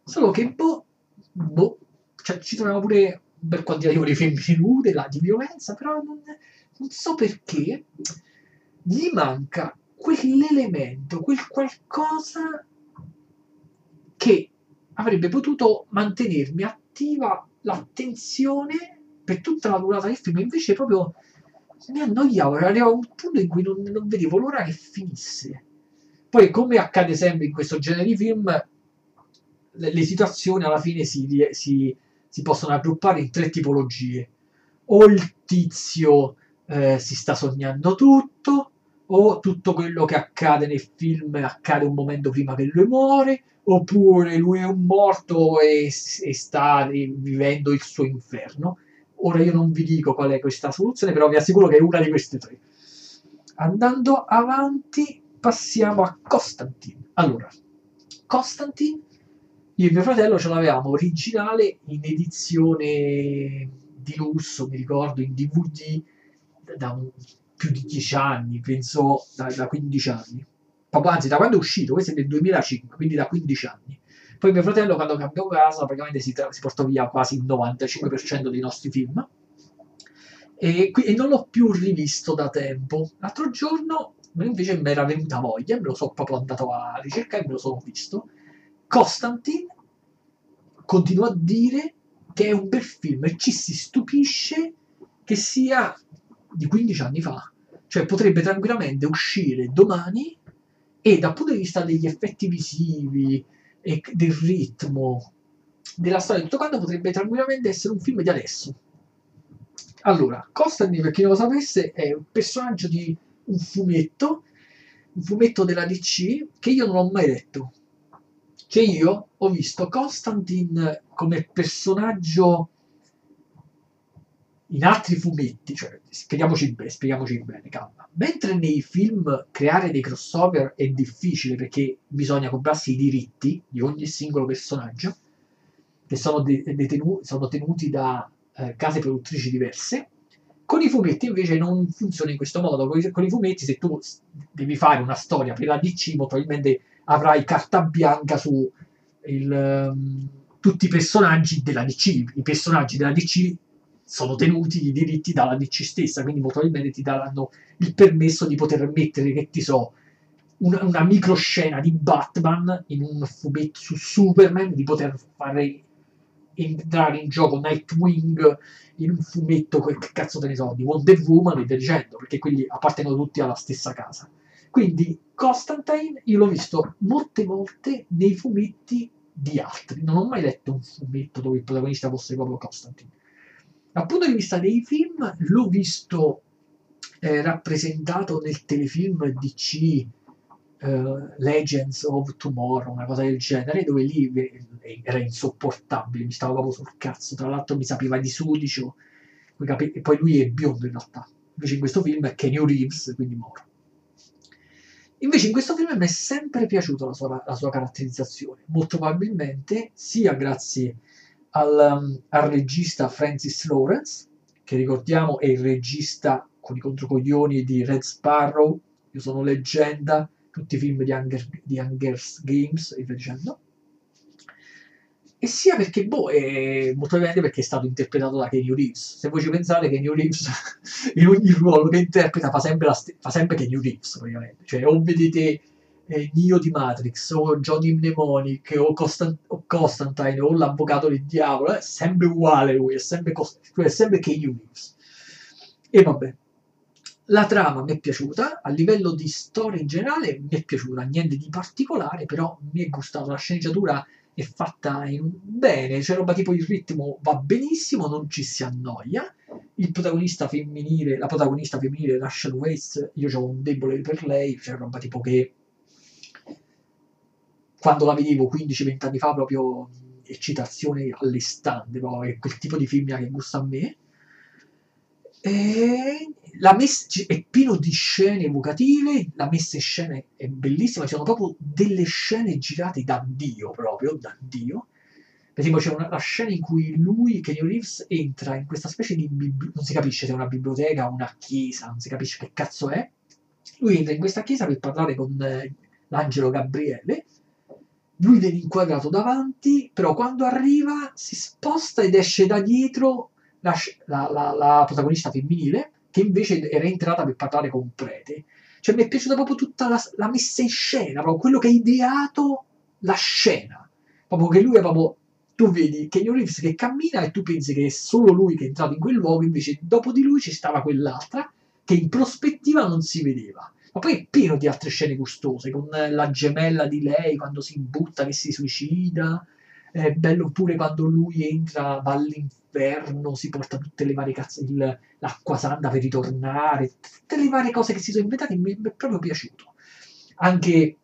Solo che, boh, boh cioè, ci troviamo pure un bel quantitativo di femmine nude, là, di violenza, però non, non so perché gli manca quell'elemento, quel qualcosa che avrebbe potuto mantenermi attiva l'attenzione per tutta la durata del film, invece proprio mi annoiavo, arrivavo a un punto in cui non, non vedevo l'ora che finisse. Poi, come accade sempre in questo genere di film, le, le situazioni alla fine si, si, si, possono raggruppare in tre tipologie. O il tizio eh, si sta sognando tutto, o tutto quello che accade nel film accade un momento prima che lui muore, oppure lui è un morto e, e sta vivendo il suo inferno. Ora io non vi dico qual è questa soluzione, però vi assicuro che è una di queste tre. Andando avanti, passiamo a Constantine. Allora, Constantine io e mio fratello ce l'avevamo originale in edizione di lusso, mi ricordo, in DVD da un, più di 10 anni, penso da, da 15 anni. Proprio, anzi, da quando è uscito, questo è del 2005, quindi da 15 anni. Poi mio fratello, quando cambiò casa, praticamente si, tra- si portò via quasi il 95% dei nostri film. E, qui, e, non l'ho più rivisto da tempo. L'altro giorno invece mi era venuta voglia, me lo sono proprio andato a ricercare me lo sono visto. Constantine continua a dire che è un bel film e ci si stupisce che sia di 15 anni fa. Cioè potrebbe tranquillamente uscire domani e dal punto di vista degli effetti visivi e del ritmo, della storia, tutto quanto potrebbe tranquillamente essere un film di adesso. Allora, Constantine, per chi non lo sapesse, è un personaggio di un fumetto, un fumetto della DC che io non ho mai letto che io ho visto Constantine come personaggio in altri fumetti, cioè spieghiamoci bene, spieghiamoci bene, calma. Mentre nei film creare dei crossover è difficile perché bisogna comprarsi i diritti di ogni singolo personaggio, che sono, detenu- sono tenuti da eh, case produttrici diverse, con i fumetti invece non funziona in questo modo. Con i, con i fumetti, se tu devi fare una storia per la DC, probabilmente avrai carta bianca su il, um, tutti i personaggi della DC. I personaggi della DC sono tenuti i diritti dalla DC stessa, quindi molto probabilmente ti daranno il permesso di poter mettere, che ti so, una, una microscena di Batman in un fumetto su Superman, di poter fare entrare in gioco Nightwing in un fumetto, che cazzo te ne so, di Wonder Woman e via dicendo, perché quelli appartengono tutti alla stessa casa. Quindi Constantine io l'ho visto molte volte nei fumetti di altri. Non ho mai letto un fumetto dove il protagonista fosse proprio Constantine. Dal punto di vista dei film, l'ho visto eh, rappresentato nel telefilm DC uh, Legends of Tomorrow, una cosa del genere, dove lì era insopportabile, mi stava proprio sul cazzo, tra l'altro mi sapeva di sudicio, e poi lui è biondo in realtà, invece in questo film è Kenny Reeves, quindi moro. Invece in questo film mi è sempre piaciuta la sua, la sua caratterizzazione, molto probabilmente sia grazie al, um, al, regista Francis Lawrence, che ricordiamo è il regista con i controcoglioni di Red Sparrow, Io sono leggenda, tutti i film di Hunger, di Hunger's Games e via dicendo. E sia perché, boh, è molto evidente perché è stato interpretato da Kenny Reeves. Se voi ci pensate, Kenny Reeves in ogni ruolo che interpreta fa sempre, la st- fa sempre Kenny Reeves, praticamente. Cioè, o vedete eh, Neo di Matrix, o Johnny Mnemonic, o, Constant- o Constantine, o l'avvocato del diavolo, è sempre uguale lui, è sempre, cost- è sempre Reeves. E vabbè, la trama mi è piaciuta, a livello di storia in generale mi è piaciuta, niente di particolare, però mi è gustato. La sceneggiatura è fatta in... bene, c'è roba tipo il ritmo va benissimo, non ci si annoia. Il protagonista femminile, la protagonista femminile, Rachel Weisz, io ho un debole per lei, c'è roba tipo che quando la vedevo 15-20 anni fa proprio eccitazione all'estante, proprio, è quel tipo di film che gusta a me. E la messa è pieno di scene evocative, la messa in scena è bellissima, ci sono proprio delle scene girate da Dio, proprio da Dio. Per esempio c'è una, la scena in cui lui, Kenny Reeves, entra in questa specie di non si capisce se è una biblioteca o una chiesa, non si capisce che cazzo è. Lui entra in questa chiesa per parlare con eh, l'angelo Gabriele, lui viene inquadrato davanti, però quando arriva si sposta ed esce da dietro la, la, la, la protagonista femminile che invece era entrata per parlare con un prete. Cioè mi è piaciuta proprio tutta la, messa in scena, proprio quello che ha ideato la scena. Proprio che lui è proprio tu vedi Kenyon Reeves che cammina e tu pensi che è solo lui che è entrato in quel luogo, invece dopo di lui ci stava quell'altra che in prospettiva non si vedeva. Ma poi è pieno di altre scene gustose, con la gemella di lei quando si butta che si suicida, è bello pure quando lui entra, va all'inferno, si porta tutte le varie cazzo, il, l'acqua santa per ritornare, tutte le varie cose che si sono inventate, mi è proprio piaciuto. Anche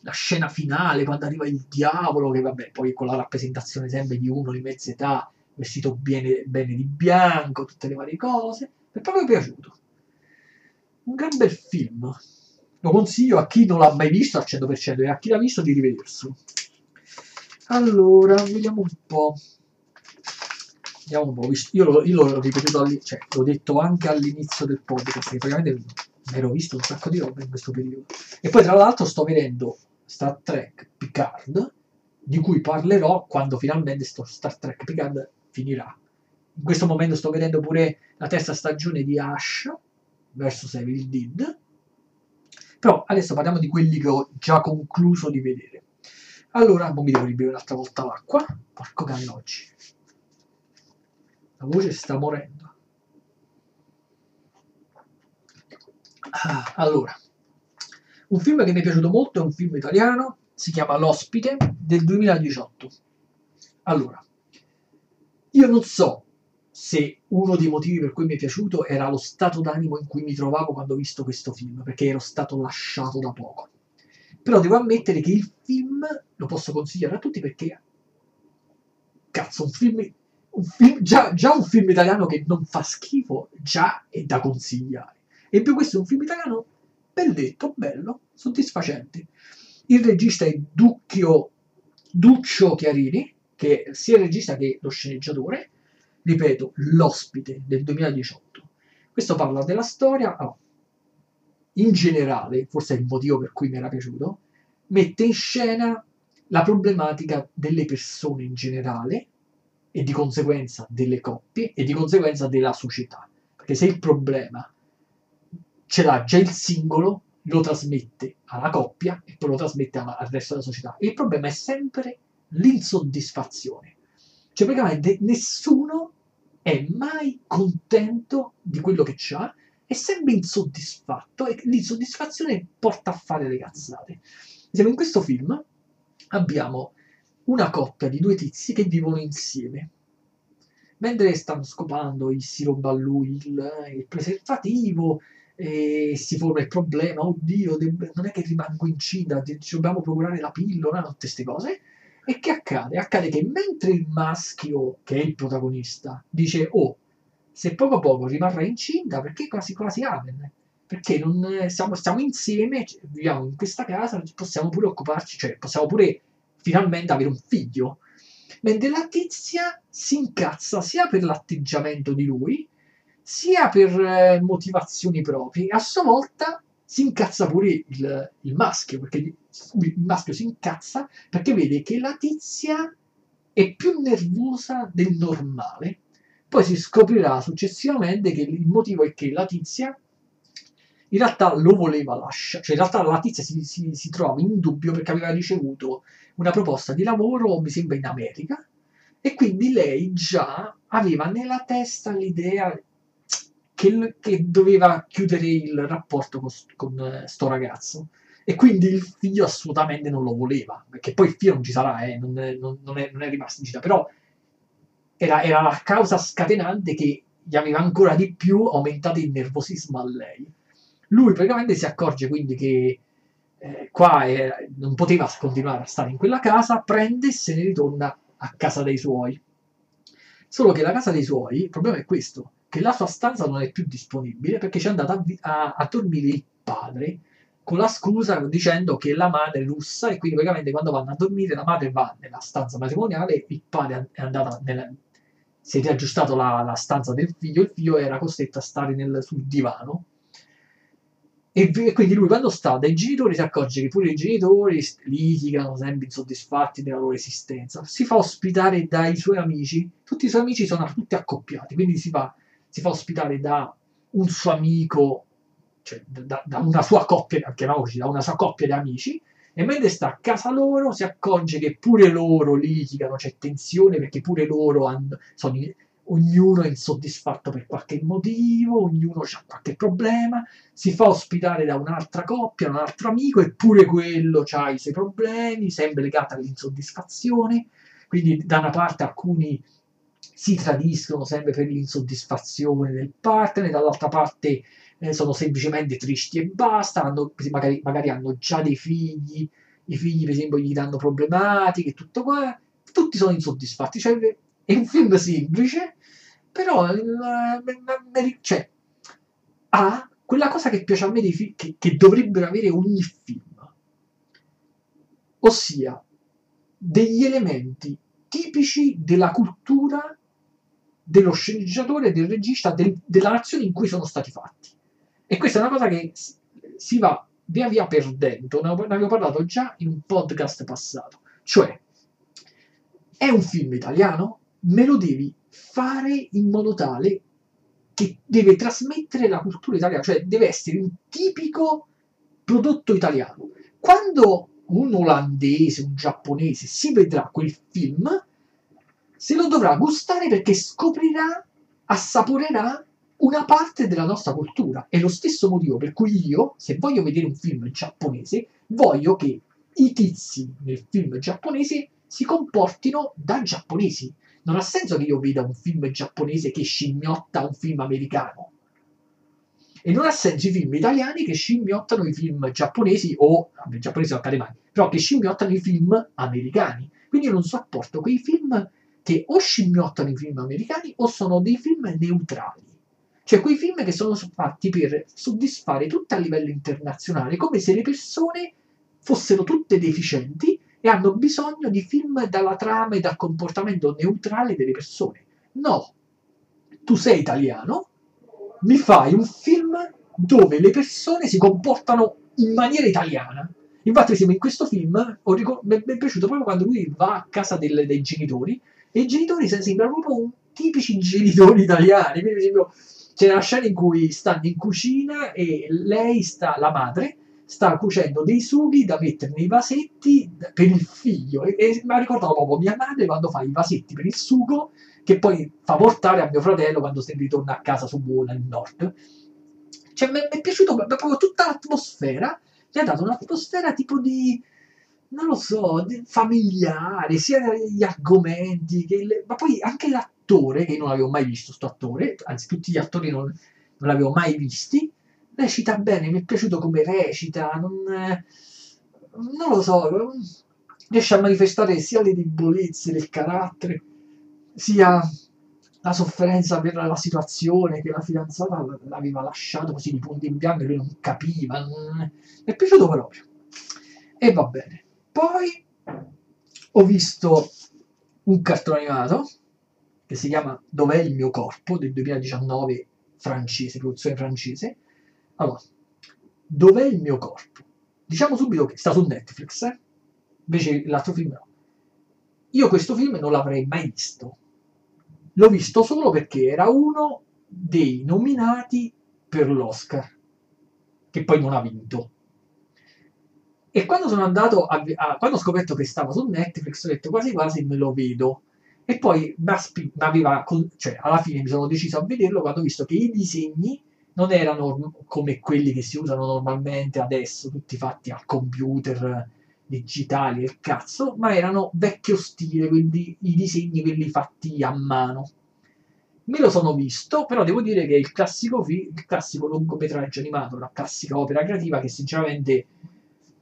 la scena finale, quando arriva il diavolo, che vabbè, poi con la rappresentazione sempre di uno di mezza età, vestito bene, bene di bianco, tutte le varie cose, mi è proprio piaciuto. Un gran bel film. Lo consiglio a chi non l'ha mai visto al 100% e a chi l'ha visto di rivederselo. Allora, vediamo un po'. Vediamo un po'. Io, lo, io l'ho ripetuto, cioè l'ho detto anche all'inizio del podcast, che praticamente mi ero visto un sacco di roba in questo periodo. E poi tra l'altro sto vedendo Star Trek Picard, di cui parlerò quando finalmente sto Star Trek Picard finirà. In questo momento sto vedendo pure la terza stagione di Ash versus Evil Dead. Però adesso parliamo di quelli che ho già concluso di vedere. Allora, non mi devo ribere un'altra volta l'acqua. Porco cane oggi. La voce sta morendo. Ah, allora, un film che mi è piaciuto molto è un film italiano, si chiama L'ospite del 2018. Allora, io non so se uno dei motivi per cui mi è piaciuto era lo stato d'animo in cui mi trovavo quando ho visto questo film, perché ero stato lasciato da poco. Però devo ammettere che il film lo posso consigliare a tutti perché, cazzo, un film, un film già, già, un film italiano che non fa schifo, già è da consigliare. E in più questo è un film italiano belletto, bello, soddisfacente. Il regista è Ducchio, Duccio Chiarini, che sia il regista che lo sceneggiatore, ripeto, l'ospite del 2018. Questo parla della storia, oh, in generale, forse è il motivo per cui mi era piaciuto, mette in scena la problematica delle persone in generale e di conseguenza delle coppie e di conseguenza della società. Perché se il problema ce l'ha già il singolo, lo trasmette alla coppia e poi lo trasmette al resto della società. E il problema è sempre l'insoddisfazione. Cioè praticamente nessuno è mai contento di quello che ha è sempre insoddisfatto e l'insoddisfazione porta a fare le cazzate. Siamo in questo film abbiamo una coppia di due tizi che vivono insieme. Mentre stanno scopando il siropo a lui, il, il preservativo, e si forma il problema, oddio, non è che rimango incinta, ci dobbiamo procurare la pillola, tutte queste cose. E che accade? Accade che mentre il maschio, che è il protagonista, dice, oh, se poco a poco rimarrà incinta, perché quasi quasi amen? Perché non, siamo, stiamo insieme, viviamo in questa casa, possiamo pure occuparci, cioè possiamo pure finalmente avere un figlio. Mentre la tizia si incazza sia per l'atteggiamento di lui, sia per eh, motivazioni proprie. A sua volta si incazza pure il, il maschio, perché il maschio si incazza perché vede che la tizia è più nervosa del normale. Poi si scoprirà successivamente che il motivo è che la tizia in realtà lo voleva lasciare, cioè in realtà la tizia si, si, si trova in dubbio perché aveva ricevuto una proposta di lavoro, mi sembra in America, e quindi lei già aveva nella testa l'idea che, che doveva chiudere il rapporto con, con uh, sto ragazzo. E quindi il figlio assolutamente non lo voleva, perché poi il figlio non ci sarà, eh, non, non, non, è, non, è, rimasto in città, però era, era la causa scatenante che gli aveva ancora di più aumentato il nervosismo a lei. Lui praticamente si accorge quindi che eh, qua eh, non poteva continuare a stare in quella casa, prende e se ne ritorna a casa dei suoi. Solo che la casa dei suoi, il problema è questo, che la sua stanza non è più disponibile perché ci è andato a, a, a dormire il padre con la scusa dicendo che la madre è russa e quindi praticamente quando vanno a dormire la madre va nella stanza matrimoniale, il padre è andato nella, si è riaggiustato la, la, stanza del figlio, il figlio era costretto a stare nel, sul divano. E, e quindi lui quando sta dai genitori si accorge che pure i genitori litigano sempre insoddisfatti della loro esistenza, si fa ospitare dai suoi amici, tutti i suoi amici sono tutti accoppiati, quindi si fa si fa ospitare da un suo amico, cioè da, da una sua coppia, chiamiamoci, da una sua coppia di amici, e mentre sta a casa loro si accorge che pure loro litigano, c'è tensione perché pure loro hanno, sono, ognuno è insoddisfatto per qualche motivo, ognuno ha qualche problema, si fa ospitare da un'altra coppia, un altro amico, eppure quello ha i suoi problemi, sempre legato all'insoddisfazione, quindi da una parte alcuni si tradiscono sempre per l'insoddisfazione del partner, dall'altra parte eh, sono semplicemente tristi e basta, hanno, magari, magari, hanno già dei figli, i figli per esempio gli danno problematiche, tutto qua, tutti sono insoddisfatti, cioè è un film semplice, però cioè, ha quella cosa che piace a me dei film, che, che dovrebbero avere ogni film, ossia degli elementi tipici della cultura dello sceneggiatore, del regista, del, della nazione in cui sono stati fatti. E questa è una cosa che si va via via perdendo, ne avevo parlato già in un podcast passato. Cioè, è un film italiano, me lo devi fare in modo tale che deve trasmettere la cultura italiana, cioè deve essere un tipico prodotto italiano. Quando un olandese, un giapponese si vedrà quel film, se lo dovrà gustare perché scoprirà, assaporerà una parte della nostra cultura. È lo stesso motivo per cui io, se voglio vedere un film giapponese, voglio che i tizi nel film giapponese si comportino da giapponesi. Non ha senso che io veda un film giapponese che scimmiotta un film americano. E non ha senso i film italiani che scimmiottano i film giapponesi o, vabbè, giapponesi non accade mai, però che scimmiottano i film americani. Quindi io non sopporto quei film che o scimmiottano i film americani o sono dei film neutrali. Cioè quei film che sono fatti per soddisfare tutto a livello internazionale, come se le persone fossero tutte deficienti e hanno bisogno di film dalla trama e dal comportamento neutrale delle persone. No, tu sei italiano, mi fai un film dove le persone si comportano in maniera italiana. Infatti, in questo film mi è piaciuto proprio quando lui va a casa del, dei genitori e i genitori sembrano proprio tipici genitori italiani. Per esempio, c'è una scena in cui stanno in cucina e lei sta, la madre, sta cucendo dei sughi da mettere nei vasetti per il figlio. E, e mi ha ricordato proprio mia madre quando fa i vasetti per il sugo, che poi fa portare a mio fratello quando se ritorna a casa su Buona nel nord. Cioè, mi è piaciuto proprio tutta l'atmosfera. Mi ha dato un'atmosfera tipo di non lo so, familiare, sia gli argomenti, che le... ma poi anche l'attore, che non avevo mai visto, sto attore, anzi tutti gli attori non, non l'avevo mai visti, recita bene, mi è piaciuto come recita, non, non lo so, riesce a manifestare sia le debolezze del carattere, sia la sofferenza per la situazione che la fidanzata l'aveva lasciato così di punto in bianco e lui non capiva. Non... Mi è piaciuto proprio. E va bene. Poi ho visto un cartone animato che si chiama Dov'è il mio corpo del 2019 francese, produzione francese. Allora, Dov'è il mio corpo? Diciamo subito che sta su Netflix, eh? invece l'altro film no. Io questo film non l'avrei mai visto. L'ho visto solo perché era uno dei nominati per l'Oscar, che poi non ha vinto. E quando sono andato a, a, quando ho scoperto che stava su Netflix, ho detto quasi quasi me lo vedo. E poi mi aveva, cioè alla fine mi sono deciso a vederlo quando ho visto che i disegni non erano come quelli che si usano normalmente adesso, tutti fatti al computer digitali e cazzo, ma erano vecchio stile, quindi i disegni quelli fatti a mano. Me lo sono visto, però devo dire che il classico, fi- il classico lungometraggio animato, la classica opera creativa che sinceramente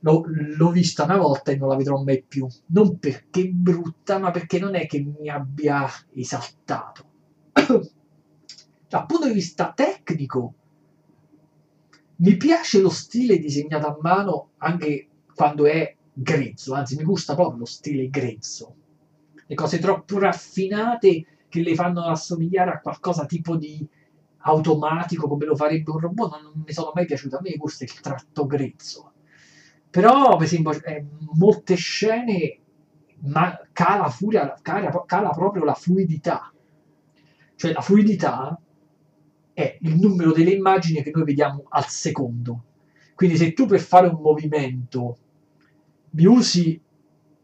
l'ho, vista una volta e non la vedrò mai più. Non perché è brutta, ma perché non è che mi abbia esaltato. Dal punto di vista tecnico, mi piace lo stile disegnato a mano anche quando è grezzo, anzi mi gusta proprio lo stile grezzo. Le cose troppo raffinate che le fanno assomigliare a qualcosa tipo di automatico come lo farebbe un robot non mi sono mai piaciute a me gusta il tratto grezzo però per esempio eh, molte scene ma cala, furia, cala, cala proprio la fluidità cioè la fluidità è il numero delle immagini che noi vediamo al secondo quindi se tu per fare un movimento mi usi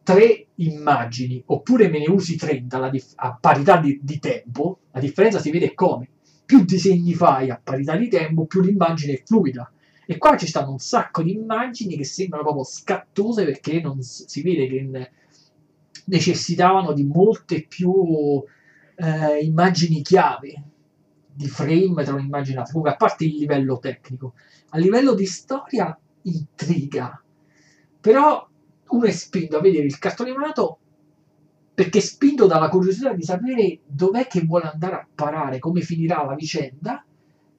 tre immagini oppure me ne usi 30 dif- a parità di, di, tempo, la differenza si vede come. Più disegni fai a parità di tempo, più l'immagine è fluida. E qua ci stanno un sacco di immagini che sembrano proprio scattose perché non si vede che necessitavano di molte più eh, immagini chiave di frame tra un'immagine e l'altra. A parte il livello tecnico, a livello di storia intriga. Però uno è spinto a vedere il cartone animato perché è spinto dalla curiosità di sapere dov'è che vuole andare a parare, come finirà la vicenda,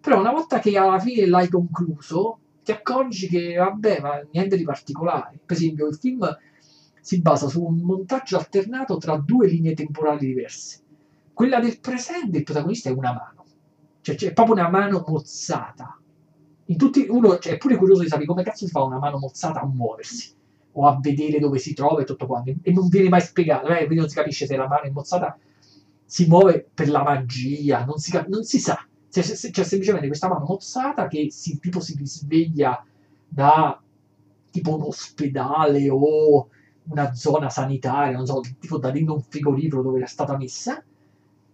però una volta che alla fine l'hai concluso, ti accorgi che vabbè, ma niente di particolare. Per esempio, il film si basa su un montaggio alternato tra due linee temporali diverse. Quella del presente, il protagonista è una mano, cioè c'è proprio una mano mozzata. Tutti, uno cioè, è pure curioso di sapere come cazzo si fa una mano mozzata a muoversi o a vedere dove si trova e tutto quanto. E non viene mai spiegato, eh? quindi non si capisce se la mano è mozzata si muove per la magia, non si, non si sa. C'è, c'è, semplicemente questa mano mozzata che si, tipo si risveglia da tipo un ospedale o una zona sanitaria, non so, tipo da dentro un frigorifero dove era stata messa,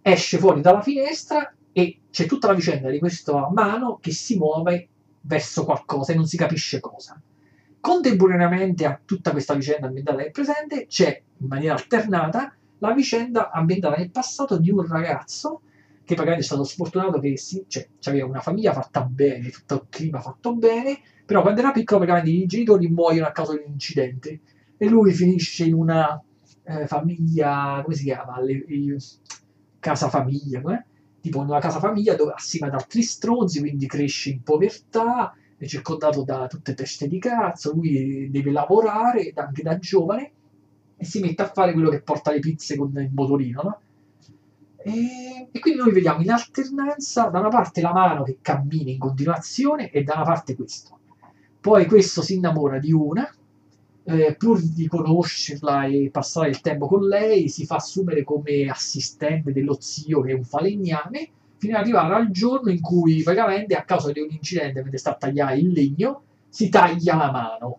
esce fuori dalla finestra e c'è tutta la vicenda di questa mano che si muove verso qualcosa e non si capisce cosa. Contemporaneamente a tutta questa vicenda ambientata nel presente c'è, in maniera alternata, la vicenda ambientata nel passato di un ragazzo che magari è stato sfortunato che sì, cioè, aveva una famiglia fatta bene, tutto il clima fatto bene, però quando era piccolo praticamente i genitori muoiono a causa di un incidente e lui finisce in una eh, famiglia, come si chiama? Le, le, casa famiglia, eh? tipo in una casa famiglia dove assieme ad altri stronzi, quindi cresce in povertà, è circondato da tutte teste di cazzo, lui deve lavorare anche da giovane e si mette a fare quello che porta le pizze con il motorino, no? E, e, quindi noi vediamo in alternanza da una parte la mano che cammina in continuazione e da una parte questo. Poi questo si innamora di una, eh, pur di conoscerla e passare il tempo con lei, si fa assumere come assistente dello zio che è un falegname fino ad arrivare al giorno in cui praticamente a causa di un incidente mentre sta a tagliare il legno si taglia la mano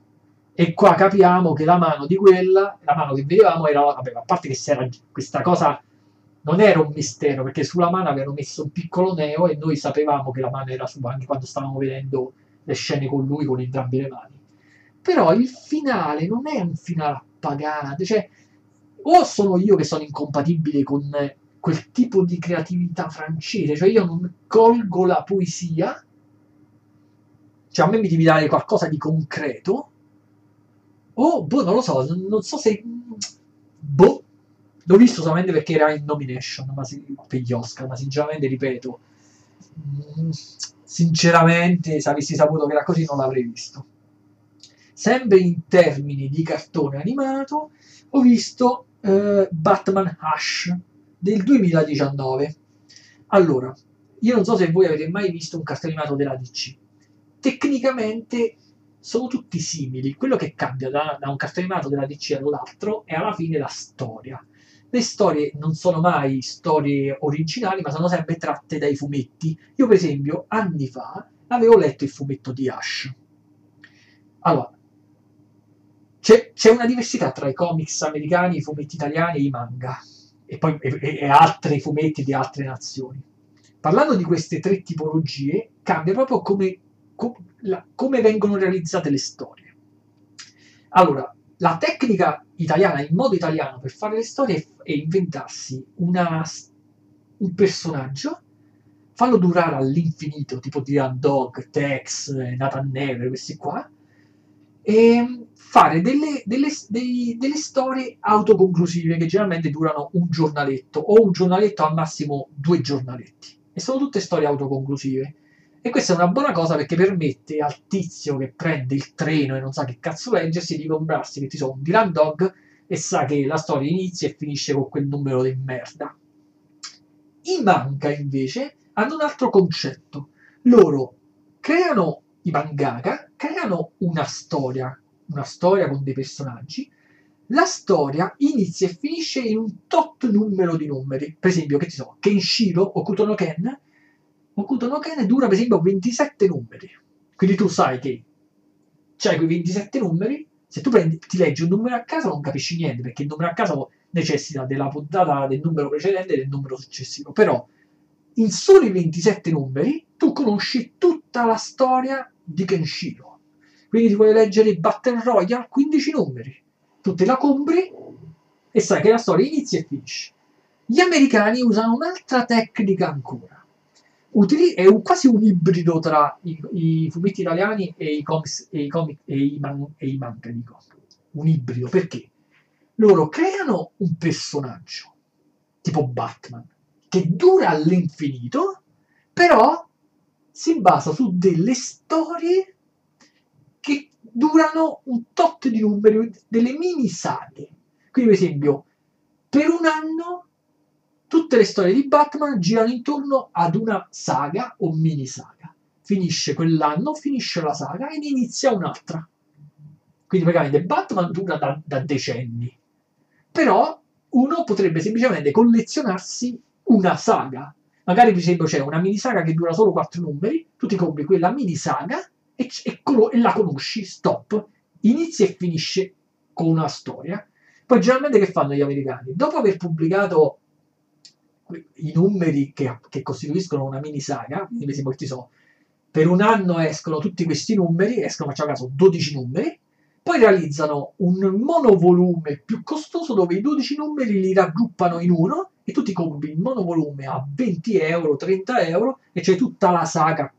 e qua capiamo che la mano di quella la mano che vedevamo era vabbè, a parte che si era questa cosa non era un mistero perché sulla mano avevano messo un piccolo neo e noi sapevamo che la mano era sua anche quando stavamo vedendo le scene con lui con entrambe le mani però il finale non è un finale appagante cioè o sono io che sono incompatibile con quel tipo di creatività francese, cioè io non colgo la poesia Cioè a me mi devi dare qualcosa di concreto. O, boh, non lo so, non, so se... Boh, l'ho visto solamente perché era in nomination si, per gli Oscar, ma sinceramente, ripeto, mm, sinceramente, se avessi saputo che era così non l'avrei visto. Sempre in termini di cartone animato, ho visto eh, Batman Hush del 2019. Allora, io non so se voi avete mai visto un cartone animato della DC. Tecnicamente sono tutti simili. Quello che cambia da, da un cartone animato della DC all'altro è alla fine la storia. Le storie non sono mai storie originali, ma sono sempre tratte dai fumetti. Io, per esempio, anni fa avevo letto il fumetto di Ash. Allora, c'è, c'è una diversità tra i comics americani, i fumetti italiani e i manga, e poi e, e altri fumetti di altre nazioni. Parlando di queste tre tipologie, cambia proprio come, com, la, come vengono realizzate le storie. Allora, la tecnica italiana, il modo italiano per fare le storie è inventarsi una, un personaggio, farlo durare all'infinito, tipo Dylan Dog, Tex, Nathan Never, questi qua, e fare delle, delle, dei, delle storie autoconclusive che generalmente durano un giornaletto o un giornaletto al massimo due giornaletti. E sono tutte storie autoconclusive. E questa è una buona cosa perché permette al tizio che prende il treno e non sa che cazzo leggersi di comprarsi, che ti so, un Dylan Dog e sa che la storia inizia e finisce con quel numero di merda. I manga invece hanno un altro concetto. Loro creano i mangaka, creano una storia, una storia con dei personaggi. La storia inizia e finisce in un tot numero di numeri. Per esempio, che ti so, Kenshiro o Kutono Ken Hokuto no Ken dura per esempio 27 numeri. Quindi tu sai che c'hai quei 27 numeri, se tu prendi, ti leggi un numero a caso non capisci niente, perché il numero a caso necessita della puntata del numero precedente e del numero successivo. Però in soli 27 numeri tu conosci tutta la storia di Kenshiro. Quindi ti puoi leggere Battle Royale 15 numeri. Tu te la compri e sai che la storia inizia e finisce. Gli americani usano un'altra tecnica ancora utili- è un, quasi un ibrido tra i, i, fumetti italiani e i comics e i, comic, e i, man, e i manga, dico. Un ibrido, perché? Loro creano un personaggio, tipo Batman, che dura all'infinito, però si basa su delle storie che durano un tot di numeri, delle mini saghe. Quindi, per esempio, per un anno Tutte le storie di Batman girano intorno ad una saga o mini saga. Finisce quell'anno, finisce la saga e ne inizia un'altra. Quindi praticamente Batman dura da, da decenni. Però uno potrebbe semplicemente collezionarsi una saga. Magari per esempio c'è una mini saga che dura solo quattro numeri, tu ti compri quella mini saga e, e, e la conosci, stop. Inizia e finisce con una storia. Poi generalmente che fanno gli americani? Dopo aver pubblicato i numeri che, che, costituiscono una mini saga, quindi per esempio, so, per un anno escono tutti questi numeri, escono facciamo caso 12 numeri, poi realizzano un monovolume più costoso dove i 12 numeri li raggruppano in uno e tu ti compri il monovolume a 20 euro, 30 euro e c'è tutta la saga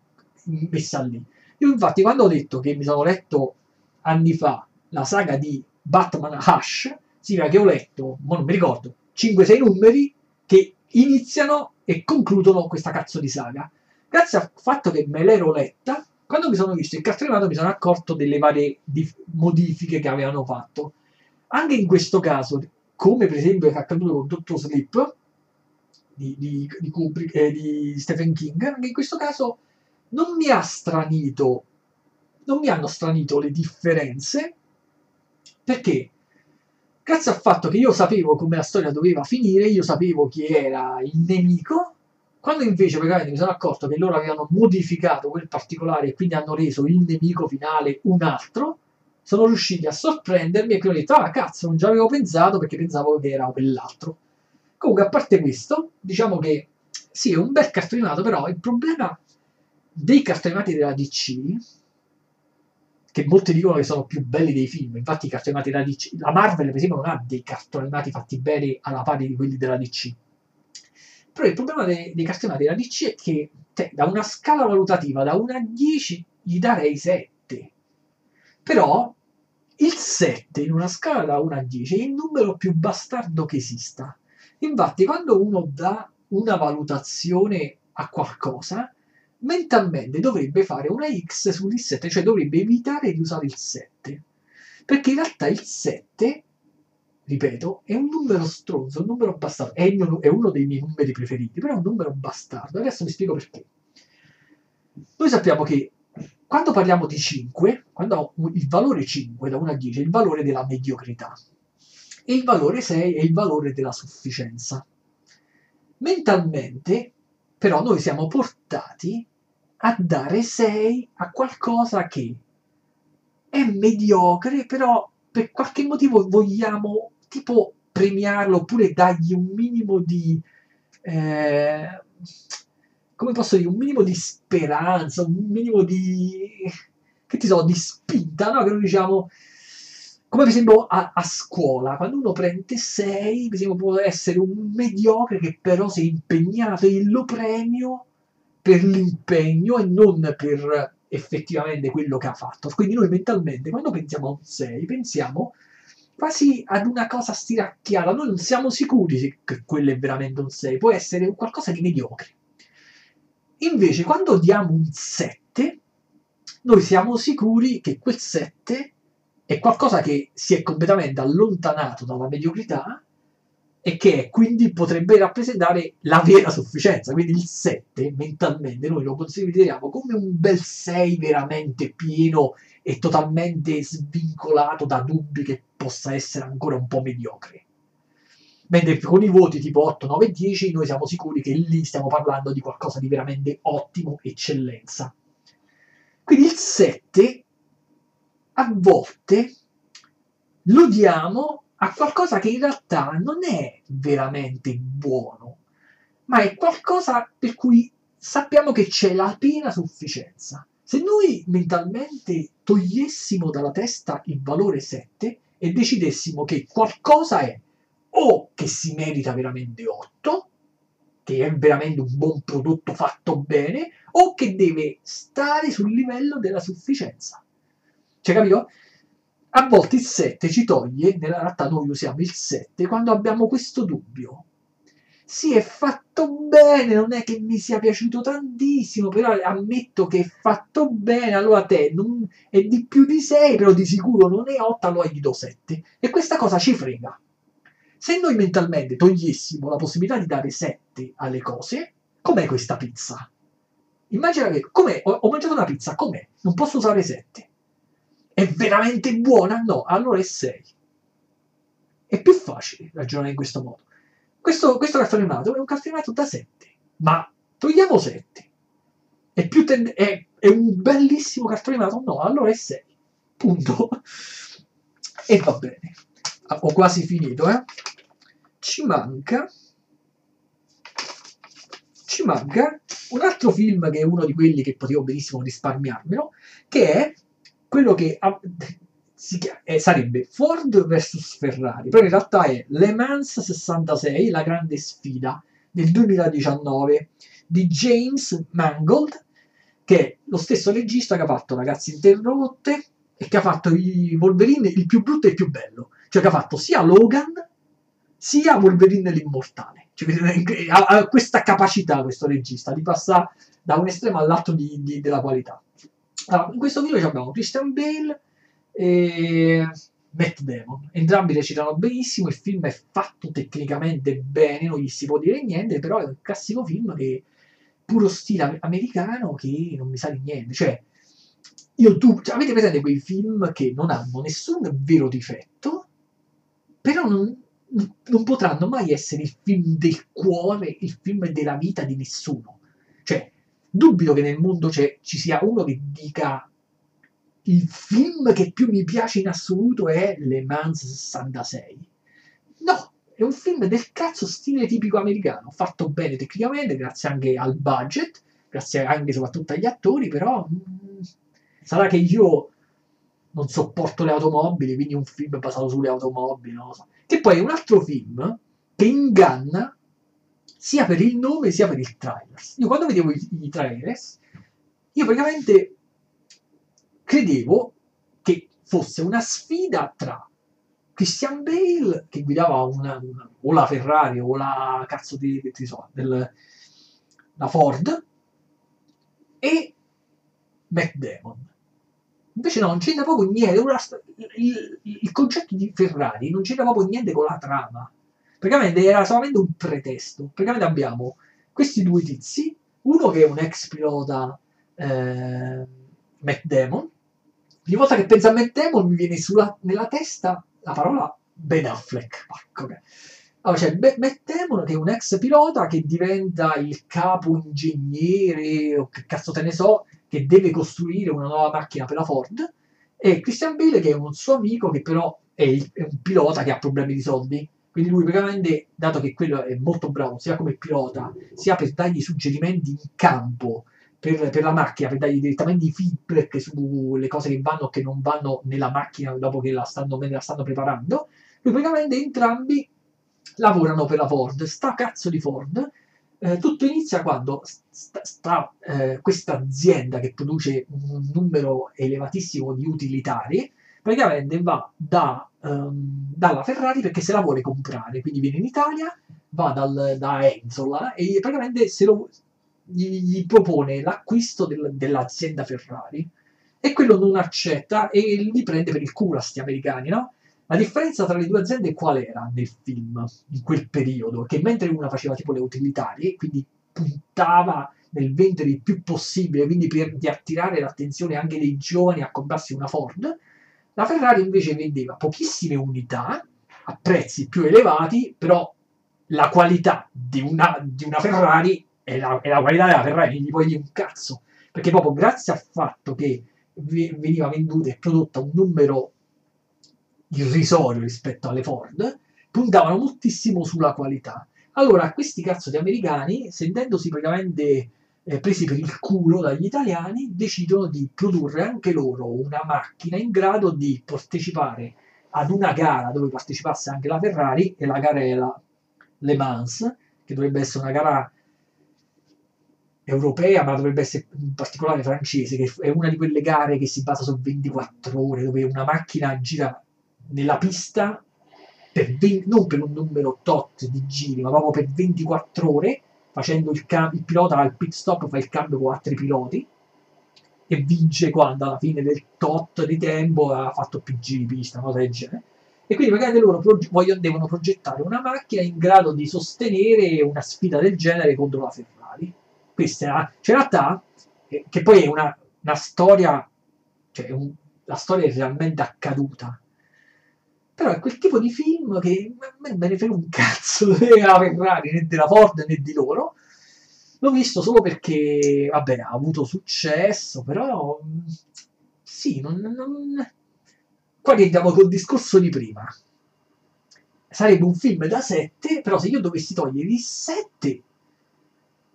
messa lì. Io infatti quando ho detto che mi sono letto anni fa la saga di Batman Hush, significa che ho letto, non mi ricordo, 5-6 numeri che iniziano e concludono questa cazzo di saga. Grazie al fatto che me l'ero letta, quando mi sono visto il cartone mi sono accorto delle varie modifiche che avevano fatto. Anche in questo caso, come per esempio è accaduto con Dottor Sleep di, di, di, Kubrick, eh, di Stephen King, anche in questo caso non mi ha stranito, non mi hanno stranito le differenze, perché Grazie al fatto che io sapevo come la storia doveva finire, io sapevo chi era il nemico, quando invece praticamente mi sono accorto che loro avevano modificato quel particolare e quindi hanno reso il nemico finale un altro, sono riusciti a sorprendermi e quindi ho detto, ah cazzo, non ci avevo pensato perché pensavo che era quell'altro. Comunque, a parte questo, diciamo che sì, è un bel cartone animato, però il problema dei cartoni animati della DC che molti dicono che sono più belli dei film. Infatti, i cartoni animati della DC, la Marvel, per esempio, non ha dei cartoni animati fatti bene alla pari di quelli della DC. Però il problema dei, dei cartoni animati della DC è che te, da una scala valutativa da 1 a 10, gli darei 7. Però il 7 in una scala da 1 a 10 è il numero più bastardo che esista. Infatti, quando uno dà una valutazione a qualcosa, mentalmente dovrebbe fare una X sul 7, cioè dovrebbe evitare di usare il 7. Perché in realtà il 7, ripeto, è un numero stronzo, un numero bastardo. È, mio, è uno dei miei numeri preferiti, però è un numero bastardo. Adesso vi spiego perché. Noi sappiamo che quando parliamo di 5, quando il valore 5 da 1 a 10 è il valore della mediocrità e il valore 6 è il valore della sufficienza. Mentalmente, però, noi siamo portati a dare 6 a qualcosa che è mediocre, però per qualche motivo vogliamo tipo premiarlo oppure dargli un minimo di... Eh, come posso dire, un minimo di speranza, un minimo di... che ti so, di spinta, no? Che noi diciamo... Come per esempio a, a scuola, quando uno prende 6, per esempio può essere un mediocre che però si è impegnato e lo premio per l'impegno e non per effettivamente quello che ha fatto. Quindi noi mentalmente, quando pensiamo a un 6, pensiamo quasi ad una cosa stiracchiata. Noi non siamo sicuri che quello è veramente un 6, può essere qualcosa di mediocre. Invece, quando diamo un 7, noi siamo sicuri che quel 7 è qualcosa che si è completamente allontanato dalla mediocrità e che quindi potrebbe rappresentare la vera sufficienza. Quindi il 7 mentalmente noi lo consideriamo come un bel 6 veramente pieno e totalmente svincolato da dubbi che possa essere ancora un po' mediocre. Mentre con i voti tipo 8, 9, 10 noi siamo sicuri che lì stiamo parlando di qualcosa di veramente ottimo, eccellenza. Quindi il 7 a volte lo diamo a qualcosa che in realtà non è veramente buono, ma è qualcosa per cui sappiamo che c'è la piena sufficienza. Se noi mentalmente togliessimo dalla testa il valore 7 e decidessimo che qualcosa è o che si merita veramente 8, che è veramente un buon prodotto fatto bene, o che deve stare sul livello della sufficienza. Cioè, capito? A volte il 7 ci toglie, nella realtà noi usiamo il 7 quando abbiamo questo dubbio. Sì, è fatto bene, non è che mi sia piaciuto tantissimo, però ammetto che è fatto bene, allora te non, è di più di 6, però di sicuro non è 8, allora gli do 7. E questa cosa ci frega. Se noi mentalmente togliessimo la possibilità di dare 7 alle cose, com'è questa pizza? Immagina che, com'è? Ho, ho mangiato una pizza, com'è? Non posso usare 7. È veramente buona? No, allora è 6. È più facile ragionare in questo modo. Questo, questo animato è un cartone animato da 7, ma togliamo 7. È, tend- è, è un bellissimo cartone animato? No, allora è 6. Punto. E va bene. Ho quasi finito, eh. Ci manca ci manca un altro film che è uno di quelli che potevo benissimo risparmiarmelo, che è quello che chiama, eh, sarebbe Ford vs Ferrari, però in realtà è Le Mans 66, la grande sfida del 2019 di James Mangold, che è lo stesso regista che ha fatto Ragazzi Interrotte e che ha fatto i Wolverine il più brutto e il più bello, cioè che ha fatto sia Logan sia Wolverine l'immortale. Cioè, ha, ha, questa capacità questo regista di passare da un estremo all'altro di, di, della qualità. Allora, in questo video abbiamo Christian Bale e Matt Damon. Entrambi recitano benissimo, il film è fatto tecnicamente bene, non gli si può dire niente, però è un classico film che puro stile americano che non mi sa di niente. Cioè, io cioè, avete presente quei film che non hanno nessun vero difetto, però non, non potranno mai essere il film del cuore, il film della vita di nessuno. Cioè, dubito che nel mondo ci sia uno che dica il film che più mi piace in assoluto è Le Mans 66. No, è un film del cazzo stile tipico americano, fatto bene tecnicamente, grazie anche al budget, grazie anche soprattutto agli attori, però mh, mm, sarà che io non sopporto le automobili, quindi un film basato sulle automobili, non lo so. Che poi è un altro film che inganna sia per il nome sia per il trailer. Io quando vedevo i, i trailers, io praticamente credevo che fosse una sfida tra Christian Bale che guidava una, una, o la Ferrari o la cazzo di, di so, del, la Ford e Matt Damon. Invece no, non c'entra proprio niente. Una, il, il, concetto di Ferrari non c'entra proprio niente con la trama. Praticamente era solamente un pretesto. Praticamente abbiamo questi due tizi, uno che è un ex pilota eh, Matt Damon. Ogni volta che penso a Matt Damon mi viene sulla, nella testa la parola Ben Affleck. Porco che... Allora, c'è Matt Damon che è un ex pilota che diventa il capo ingegnere o che cazzo te ne so, che deve costruire una nuova macchina per la Ford e Christian Bale che è un suo amico che però è, il, è un pilota che ha problemi di soldi quindi lui praticamente, dato che quello è molto bravo sia come pilota, sia per dargli suggerimenti in campo per, per, la macchina, per dargli direttamente i feedback sulle cose che vanno o che non vanno nella macchina dopo che la stanno, la stanno preparando. Lui praticamente entrambi lavorano per la Ford, sta cazzo di Ford. Eh, tutto inizia quando sta, sta eh, questa azienda che produce un numero elevatissimo di utilitari praticamente va da, um, dalla Ferrari perché se la vuole comprare, quindi viene in Italia, va dal, da Enzola e praticamente lo, gli, gli propone l'acquisto del, dell'azienda Ferrari e quello non accetta e li prende per il culo a sti americani, no? La differenza tra le due aziende qual era nel film, in quel periodo? Che mentre una faceva tipo le utilitarie, quindi puntava nel vendere il più possibile, quindi per di attirare l'attenzione anche dei giovani a comprarsi una Ford, la Ferrari invece vendeva pochissime unità a prezzi più elevati, però la qualità di una, di una Ferrari è la, è la, qualità della Ferrari, gli dire un cazzo, perché proprio grazie al fatto che veniva venduta e prodotta un numero irrisorio rispetto alle Ford, puntavano moltissimo sulla qualità. Allora, questi cazzo di americani, sentendosi praticamente eh, presi per il culo dagli italiani, decidono di produrre anche loro una macchina in grado di partecipare ad una gara dove partecipasse anche la Ferrari e la gara è la Le Mans, che dovrebbe essere una gara europea, ma dovrebbe essere in particolare francese, che è una di quelle gare che si basa su 24 ore, dove una macchina gira nella pista per 20, non per un numero tot di giri, ma proprio per 24 ore facendo il, il pilota al pit stop fa il cambio con altri piloti e vince quando alla fine del tot di tempo ha fatto più giri pista, una cosa del genere. E quindi magari loro vogliono, devono progettare una macchina in grado di sostenere una sfida del genere contro la Ferrari. Questa è la, cioè in realtà, eh, che poi è una, una storia, cioè un, la storia è realmente accaduta, però è quel tipo di film che a me me ne frega un cazzo della Ferrari, né della Ford né di loro. L'ho visto solo perché, vabbè, ha avuto successo, però sì, non, non... qua andiamo col discorso di prima. Sarebbe un film da 7, però se io dovessi togliere il 7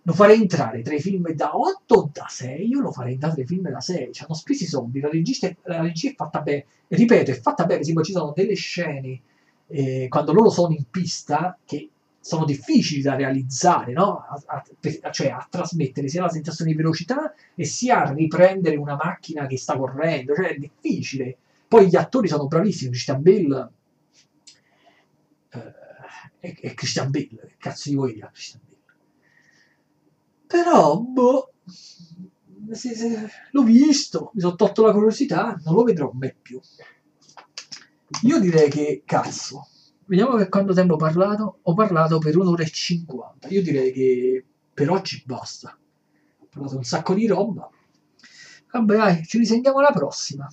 lo farei entrare tra i film da 8 o da 6, io lo farei entrare tra i film da 6, ci hanno spesi i soldi, la, regista, la regia è fatta bene, ripeto, è fatta bene, sì, ci sono delle scene eh, quando loro sono in pista che sono difficili da realizzare, no? a, a, cioè a trasmettere sia la sensazione di velocità e sia a riprendere una macchina che sta correndo, cioè è difficile. Poi gli attori sono bravissimi, Christian Bale eh, e, e Christian Bale, che cazzo di dire Christian Bale? Però, boh, l'ho visto, mi sono tolto la curiosità, non lo vedrò mai più. Io direi che, cazzo, vediamo per quanto tempo ho parlato. Ho parlato per un'ora e cinquanta. Io direi che per oggi basta. Ho parlato un sacco di roba. Vabbè, dai, ci risentiamo alla prossima.